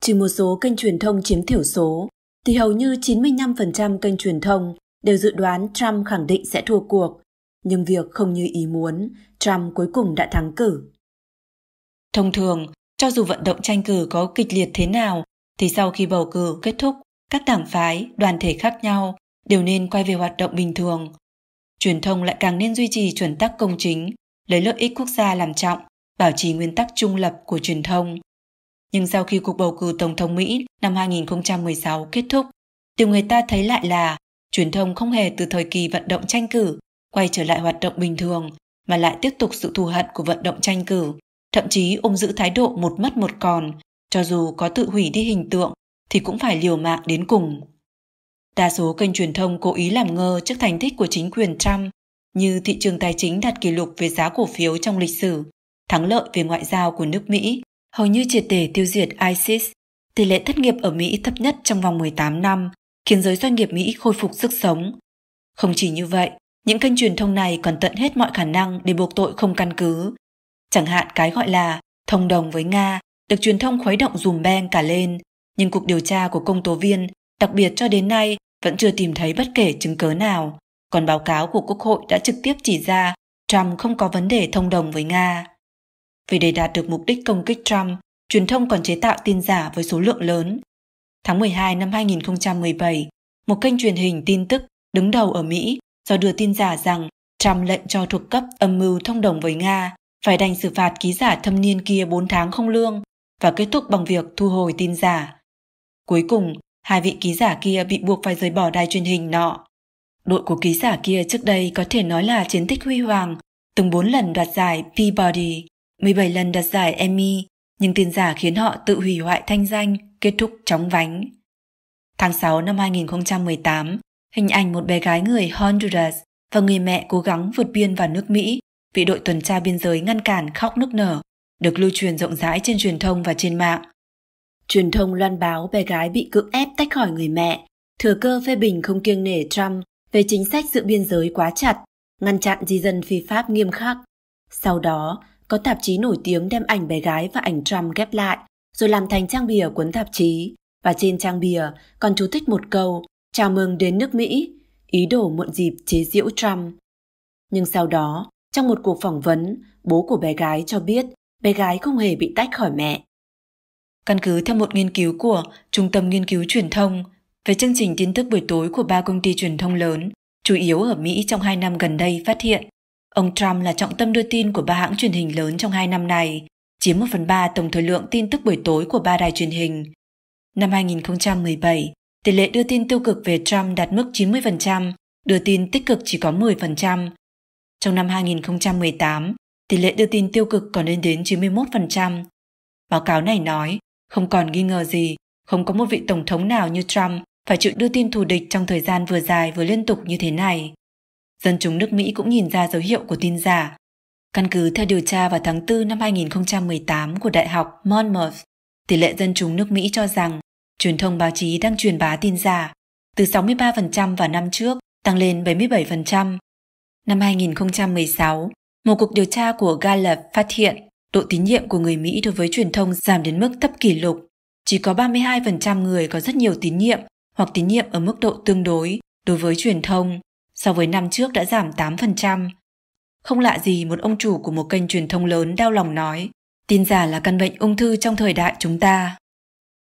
Speaker 2: Trừ một số kênh truyền thông chiếm thiểu số, thì hầu như 95% kênh truyền thông đều dự đoán Trump khẳng định sẽ thua cuộc, nhưng việc không như ý muốn, Trump cuối cùng đã thắng cử. Thông thường, cho dù vận động tranh cử có kịch liệt thế nào, thì sau khi bầu cử kết thúc, các đảng phái, đoàn thể khác nhau đều nên quay về hoạt động bình thường. Truyền thông lại càng nên duy trì chuẩn tắc công chính, lấy lợi ích quốc gia làm trọng, bảo trì nguyên tắc trung lập của truyền thông. Nhưng sau khi cuộc bầu cử Tổng thống Mỹ năm 2016 kết thúc, điều người ta thấy lại là truyền thông không hề từ thời kỳ vận động tranh cử quay trở lại hoạt động bình thường, mà lại tiếp tục sự thù hận của vận động tranh cử, thậm chí ôm giữ thái độ một mất một còn, cho dù có tự hủy đi hình tượng thì cũng phải liều mạng đến cùng. Đa số kênh truyền thông cố ý làm ngơ trước thành tích của chính quyền Trump, như thị trường tài chính đạt kỷ lục về giá cổ phiếu trong lịch sử, thắng lợi về ngoại giao của nước Mỹ, hầu như triệt để tiêu diệt ISIS, tỷ lệ thất nghiệp ở Mỹ thấp nhất trong vòng 18 năm, khiến giới doanh nghiệp Mỹ khôi phục sức sống. Không chỉ như vậy, những kênh truyền thông này còn tận hết mọi khả năng để buộc tội không căn cứ. Chẳng hạn cái gọi là thông đồng với Nga được truyền thông khuấy động dùm beng cả lên, nhưng cuộc điều tra của công tố viên đặc biệt cho đến nay vẫn chưa tìm thấy bất kể chứng cớ nào, còn báo cáo của Quốc hội đã trực tiếp chỉ ra Trump không có vấn đề thông đồng với Nga. Vì để đạt được mục đích công kích Trump, truyền thông còn chế tạo tin giả với số lượng lớn. Tháng 12 năm 2017, một kênh truyền hình tin tức đứng đầu ở Mỹ do đưa tin giả rằng Trump lệnh cho thuộc cấp âm mưu thông đồng với Nga phải đành xử phạt ký giả thâm niên kia 4 tháng không lương và kết thúc bằng việc thu hồi tin giả. Cuối cùng, hai vị ký giả kia bị buộc phải rời bỏ đài truyền hình nọ. Đội của ký giả kia trước đây có thể nói là chiến tích huy hoàng, từng 4 lần đoạt giải Peabody, 17 lần đặt giải Emmy, nhưng tin giả khiến họ tự hủy hoại thanh danh, kết thúc chóng vánh. Tháng 6 năm 2018, hình ảnh một bé gái người Honduras và người mẹ cố gắng vượt biên vào nước Mỹ bị đội tuần tra biên giới ngăn cản khóc nức nở được lưu truyền rộng rãi trên truyền thông và trên mạng. Truyền thông loan báo bé gái bị cưỡng ép tách khỏi người mẹ, thừa cơ phê bình không kiêng nể Trump về chính sách giữ biên giới quá chặt, ngăn chặn di dân phi pháp nghiêm khắc. Sau đó, có tạp chí nổi tiếng đem ảnh bé gái và ảnh Trump ghép lại, rồi làm thành trang bìa cuốn tạp chí. Và trên trang bìa còn chú thích một câu chào mừng đến nước Mỹ, ý đồ muộn dịp chế giễu Trump. Nhưng sau đó, trong một cuộc phỏng vấn, bố của bé gái cho biết bé gái không hề bị tách khỏi mẹ. Căn cứ theo một nghiên cứu của Trung tâm Nghiên cứu Truyền thông về chương trình tin tức buổi tối của ba công ty truyền thông lớn, chủ yếu ở Mỹ trong hai năm gần đây phát hiện, ông Trump là trọng tâm đưa tin của ba hãng truyền hình lớn trong hai năm này, chiếm một phần ba tổng thời lượng tin tức buổi tối của ba đài truyền hình. Năm 2017, tỷ lệ đưa tin tiêu cực về Trump đạt mức 90%, đưa tin tích cực chỉ có 10%. Trong năm 2018, tỷ lệ đưa tin tiêu cực còn lên đến 91%. Báo cáo này nói, không còn nghi ngờ gì, không có một vị tổng thống nào như Trump phải chịu đưa tin thù địch trong thời gian vừa dài vừa liên tục như thế này. Dân chúng nước Mỹ cũng nhìn ra dấu hiệu của tin giả. Căn cứ theo điều tra vào tháng 4 năm 2018 của Đại học Monmouth, tỷ lệ dân chúng nước Mỹ cho rằng truyền thông báo chí đang truyền bá tin giả, từ 63% vào năm trước tăng lên 77%. Năm 2016, một cuộc điều tra của Gallup phát hiện độ tín nhiệm của người Mỹ đối với truyền thông giảm đến mức thấp kỷ lục. Chỉ có 32% người có rất nhiều tín nhiệm hoặc tín nhiệm ở mức độ tương đối đối với truyền thông, so với năm trước đã giảm 8%. Không lạ gì một ông chủ của một kênh truyền thông lớn đau lòng nói, tin giả là căn bệnh ung thư trong thời đại chúng ta.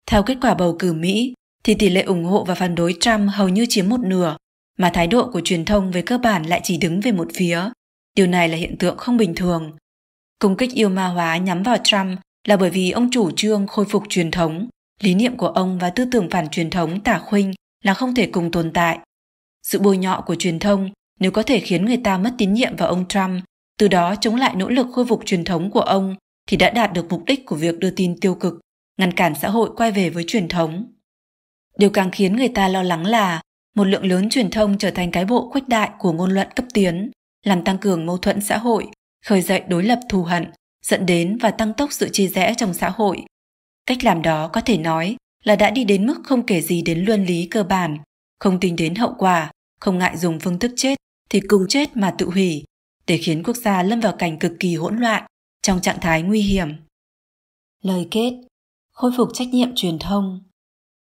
Speaker 2: Theo kết quả bầu cử Mỹ, thì tỷ lệ ủng hộ và phản đối Trump hầu như chiếm một nửa, mà thái độ của truyền thông về cơ bản lại chỉ đứng về một phía. Điều này là hiện tượng không bình thường. Công kích yêu ma hóa nhắm vào Trump là bởi vì ông chủ trương khôi phục truyền thống, lý niệm của ông và tư tưởng phản truyền thống tả khuynh là không thể cùng tồn tại. Sự bôi nhọ của truyền thông nếu có thể khiến người ta mất tín nhiệm vào ông Trump, từ đó chống lại nỗ lực khôi phục truyền thống của ông thì đã đạt được mục đích của việc đưa tin tiêu cực, ngăn cản xã hội quay về với truyền thống. Điều càng khiến người ta lo lắng là một lượng lớn truyền thông trở thành cái bộ khuếch đại của ngôn luận cấp tiến, làm tăng cường mâu thuẫn xã hội, khởi dậy đối lập thù hận, dẫn đến và tăng tốc sự chia rẽ trong xã hội. Cách làm đó có thể nói là đã đi đến mức không kể gì đến luân lý cơ bản, không tính đến hậu quả, không ngại dùng phương thức chết thì cùng chết mà tự hủy, để khiến quốc gia lâm vào cảnh cực kỳ hỗn loạn, trong trạng thái nguy hiểm. Lời kết Khôi phục trách nhiệm truyền thông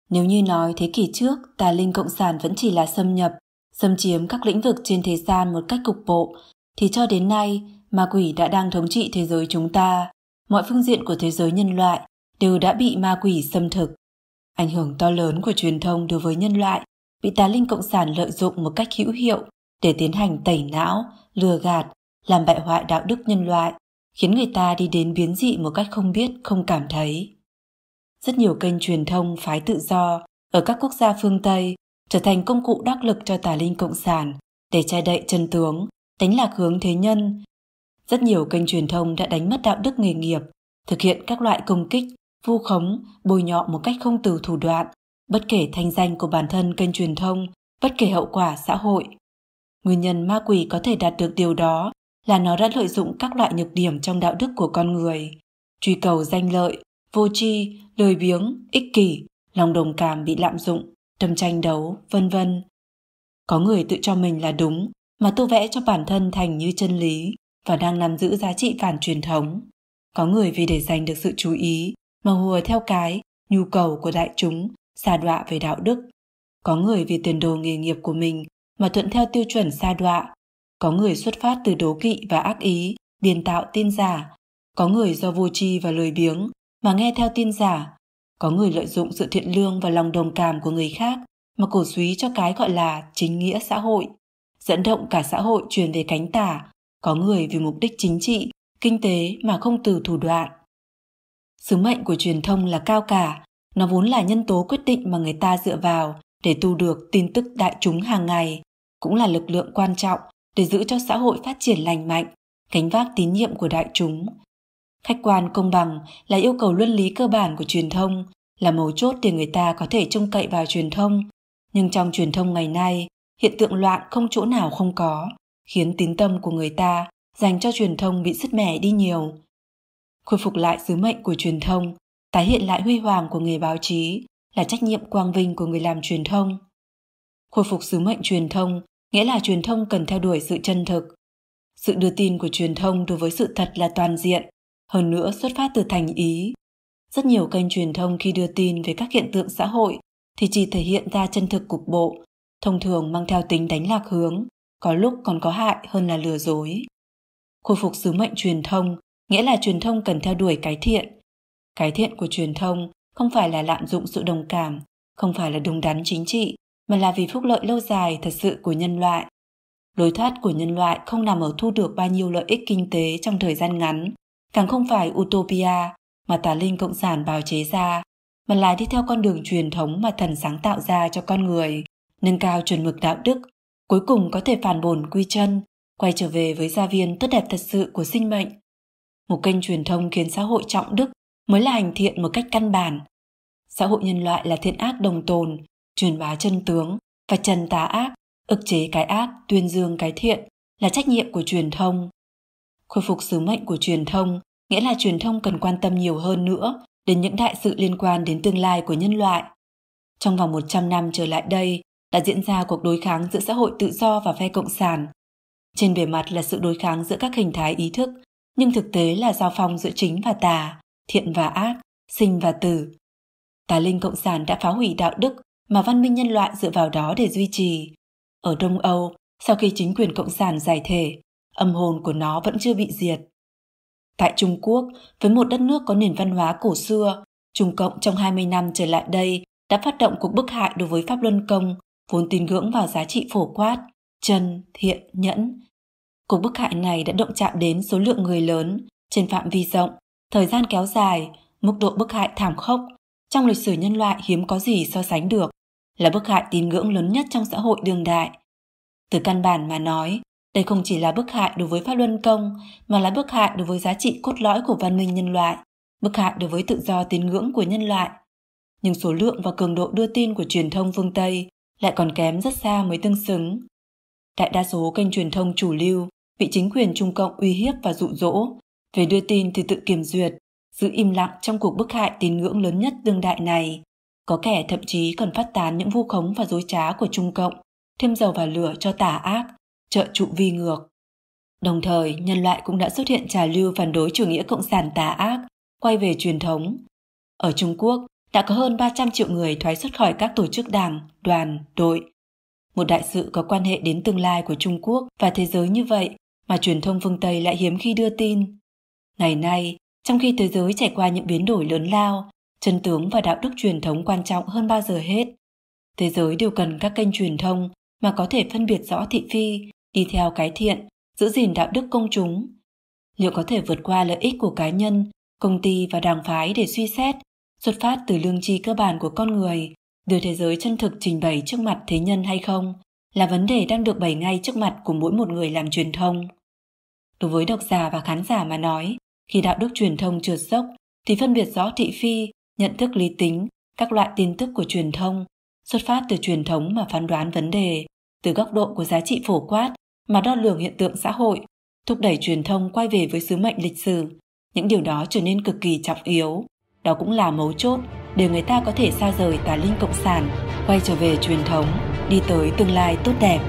Speaker 2: Nếu như nói thế kỷ trước, tà linh cộng sản vẫn chỉ là xâm nhập, xâm chiếm các lĩnh vực trên thế gian một cách cục bộ, thì cho đến nay, ma quỷ đã đang thống trị thế giới chúng ta. Mọi phương diện của thế giới nhân loại đều đã bị ma quỷ xâm thực. Ảnh hưởng to lớn của truyền thông đối với nhân loại bị tà linh cộng sản lợi dụng một cách hữu hiệu để tiến hành tẩy não, lừa gạt, làm bại hoại đạo đức nhân loại, khiến người ta đi đến biến dị một cách không biết, không cảm thấy. Rất nhiều kênh truyền thông phái tự do ở các quốc gia phương Tây trở thành công cụ đắc lực cho tà linh cộng sản để che đậy chân tướng, đánh lạc hướng thế nhân. Rất nhiều kênh truyền thông đã đánh mất đạo đức nghề nghiệp, thực hiện các loại công kích, vu khống, bôi nhọ một cách không từ thủ đoạn, bất kể thanh danh của bản thân kênh truyền thông, bất kể hậu quả xã hội. Nguyên nhân ma quỷ có thể đạt được điều đó là nó đã lợi dụng các loại nhược điểm trong đạo đức của con người, truy cầu danh lợi, vô tri, lười biếng, ích kỷ, lòng đồng cảm bị lạm dụng, tâm tranh đấu, vân vân. Có người tự cho mình là đúng mà tô vẽ cho bản thân thành như chân lý và đang nắm giữ giá trị phản truyền thống. Có người vì để giành được sự chú ý mà hùa theo cái nhu cầu của đại chúng, xa đọa về đạo đức. Có người vì tiền đồ nghề nghiệp của mình mà thuận theo tiêu chuẩn xa đọa. Có người xuất phát từ đố kỵ và ác ý, biên tạo tin giả. Có người do vô tri và lười biếng mà nghe theo tin giả. Có người lợi dụng sự thiện lương và lòng đồng cảm của người khác mà cổ suý cho cái gọi là chính nghĩa xã hội, dẫn động cả xã hội truyền về cánh tả, có người vì mục đích chính trị, kinh tế mà không từ thủ đoạn. Sứ mệnh của truyền thông là cao cả, nó vốn là nhân tố quyết định mà người ta dựa vào để tu được tin tức đại chúng hàng ngày, cũng là lực lượng quan trọng để giữ cho xã hội phát triển lành mạnh, gánh vác tín nhiệm của đại chúng. Khách quan công bằng là yêu cầu luân lý cơ bản của truyền thông, là mấu chốt để người ta có thể trông cậy vào truyền thông. Nhưng trong truyền thông ngày nay, hiện tượng loạn không chỗ nào không có, khiến tín tâm của người ta dành cho truyền thông bị sứt mẻ đi nhiều. Khôi phục lại sứ mệnh của truyền thông, tái hiện lại huy hoàng của nghề báo chí là trách nhiệm quang vinh của người làm truyền thông. Khôi phục sứ mệnh truyền thông nghĩa là truyền thông cần theo đuổi sự chân thực. Sự đưa tin của truyền thông đối với sự thật là toàn diện, hơn nữa xuất phát từ thành ý. Rất nhiều kênh truyền thông khi đưa tin về các hiện tượng xã hội thì chỉ thể hiện ra chân thực cục bộ, thông thường mang theo tính đánh lạc hướng, có lúc còn có hại hơn là lừa dối. Khôi phục sứ mệnh truyền thông nghĩa là truyền thông cần theo đuổi cái thiện. Cái thiện của truyền thông không phải là lạm dụng sự đồng cảm, không phải là đúng đắn chính trị, mà là vì phúc lợi lâu dài thật sự của nhân loại. Lối thoát của nhân loại không nằm ở thu được bao nhiêu lợi ích kinh tế trong thời gian ngắn, càng không phải utopia mà tà linh cộng sản bào chế ra, mà là đi theo con đường truyền thống mà thần sáng tạo ra cho con người, nâng cao chuẩn mực đạo đức, cuối cùng có thể phản bổn quy chân, quay trở về với gia viên tốt đẹp thật sự của sinh mệnh. Một kênh truyền thông khiến xã hội trọng đức mới là hành thiện một cách căn bản. Xã hội nhân loại là thiện ác đồng tồn, truyền bá chân tướng và trần tá ác, ức chế cái ác, tuyên dương cái thiện là trách nhiệm của truyền thông. Khôi phục sứ mệnh của truyền thông nghĩa là truyền thông cần quan tâm nhiều hơn nữa đến những đại sự liên quan đến tương lai của nhân loại. Trong vòng 100 năm trở lại đây, đã diễn ra cuộc đối kháng giữa xã hội tự do và phe cộng sản. Trên bề mặt là sự đối kháng giữa các hình thái ý thức, nhưng thực tế là giao phong giữa chính và tà, thiện và ác, sinh và tử. Tà linh cộng sản đã phá hủy đạo đức mà văn minh nhân loại dựa vào đó để duy trì. Ở Đông Âu, sau khi chính quyền cộng sản giải thể, âm hồn của nó vẫn chưa bị diệt. Tại Trung Quốc, với một đất nước có nền văn hóa cổ xưa, Trung Cộng trong 20 năm trở lại đây đã phát động cuộc bức hại đối với Pháp Luân Công, vốn tin ngưỡng vào giá trị phổ quát, chân, thiện, nhẫn. Cuộc bức hại này đã động chạm đến số lượng người lớn, trên phạm vi rộng, thời gian kéo dài, mức độ bức hại thảm khốc, trong lịch sử nhân loại hiếm có gì so sánh được, là bức hại tín ngưỡng lớn nhất trong xã hội đương đại. Từ căn bản mà nói, đây không chỉ là bức hại đối với pháp luân công, mà là bức hại đối với giá trị cốt lõi của văn minh nhân loại, bức hại đối với tự do tín ngưỡng của nhân loại. Nhưng số lượng và cường độ đưa tin của truyền thông phương Tây lại còn kém rất xa mới tương xứng. Đại đa số kênh truyền thông chủ lưu bị chính quyền Trung Cộng uy hiếp và dụ dỗ về đưa tin thì tự kiểm duyệt, giữ im lặng trong cuộc bức hại tín ngưỡng lớn nhất đương đại này. Có kẻ thậm chí còn phát tán những vu khống và dối trá của Trung Cộng, thêm dầu vào lửa cho tà ác, trợ trụ vi ngược. Đồng thời, nhân loại cũng đã xuất hiện trà lưu phản đối chủ nghĩa cộng sản tà ác, quay về truyền thống. Ở Trung Quốc, đã có hơn 300 triệu người thoái xuất khỏi các tổ chức đảng, đoàn, đội. Một đại sự có quan hệ đến tương lai của Trung Quốc và thế giới như vậy mà truyền thông phương Tây lại hiếm khi đưa tin. Ngày nay, trong khi thế giới trải qua những biến đổi lớn lao, chân tướng và đạo đức truyền thống quan trọng hơn bao giờ hết. Thế giới đều cần các kênh truyền thông mà có thể phân biệt rõ thị phi, đi theo cái thiện, giữ gìn đạo đức công chúng. Liệu có thể vượt qua lợi ích của cá nhân, công ty và đảng phái để suy xét, xuất phát từ lương tri cơ bản của con người, đưa thế giới chân thực trình bày trước mặt thế nhân hay không, là vấn đề đang được bày ngay trước mặt của mỗi một người làm truyền thông. Đối với độc giả và khán giả mà nói, khi đạo đức truyền thông trượt dốc, thì phân biệt rõ thị phi, nhận thức lý tính, các loại tin tức của truyền thông, xuất phát từ truyền thống mà phán đoán vấn đề, từ góc độ của giá trị phổ quát mà đo lường hiện tượng xã hội, thúc đẩy truyền thông quay về với sứ mệnh lịch sử. Những điều đó trở nên cực kỳ trọng yếu. Đó cũng là mấu chốt để người ta có thể xa rời tà linh cộng sản, quay trở về truyền thống, đi tới tương lai tốt đẹp.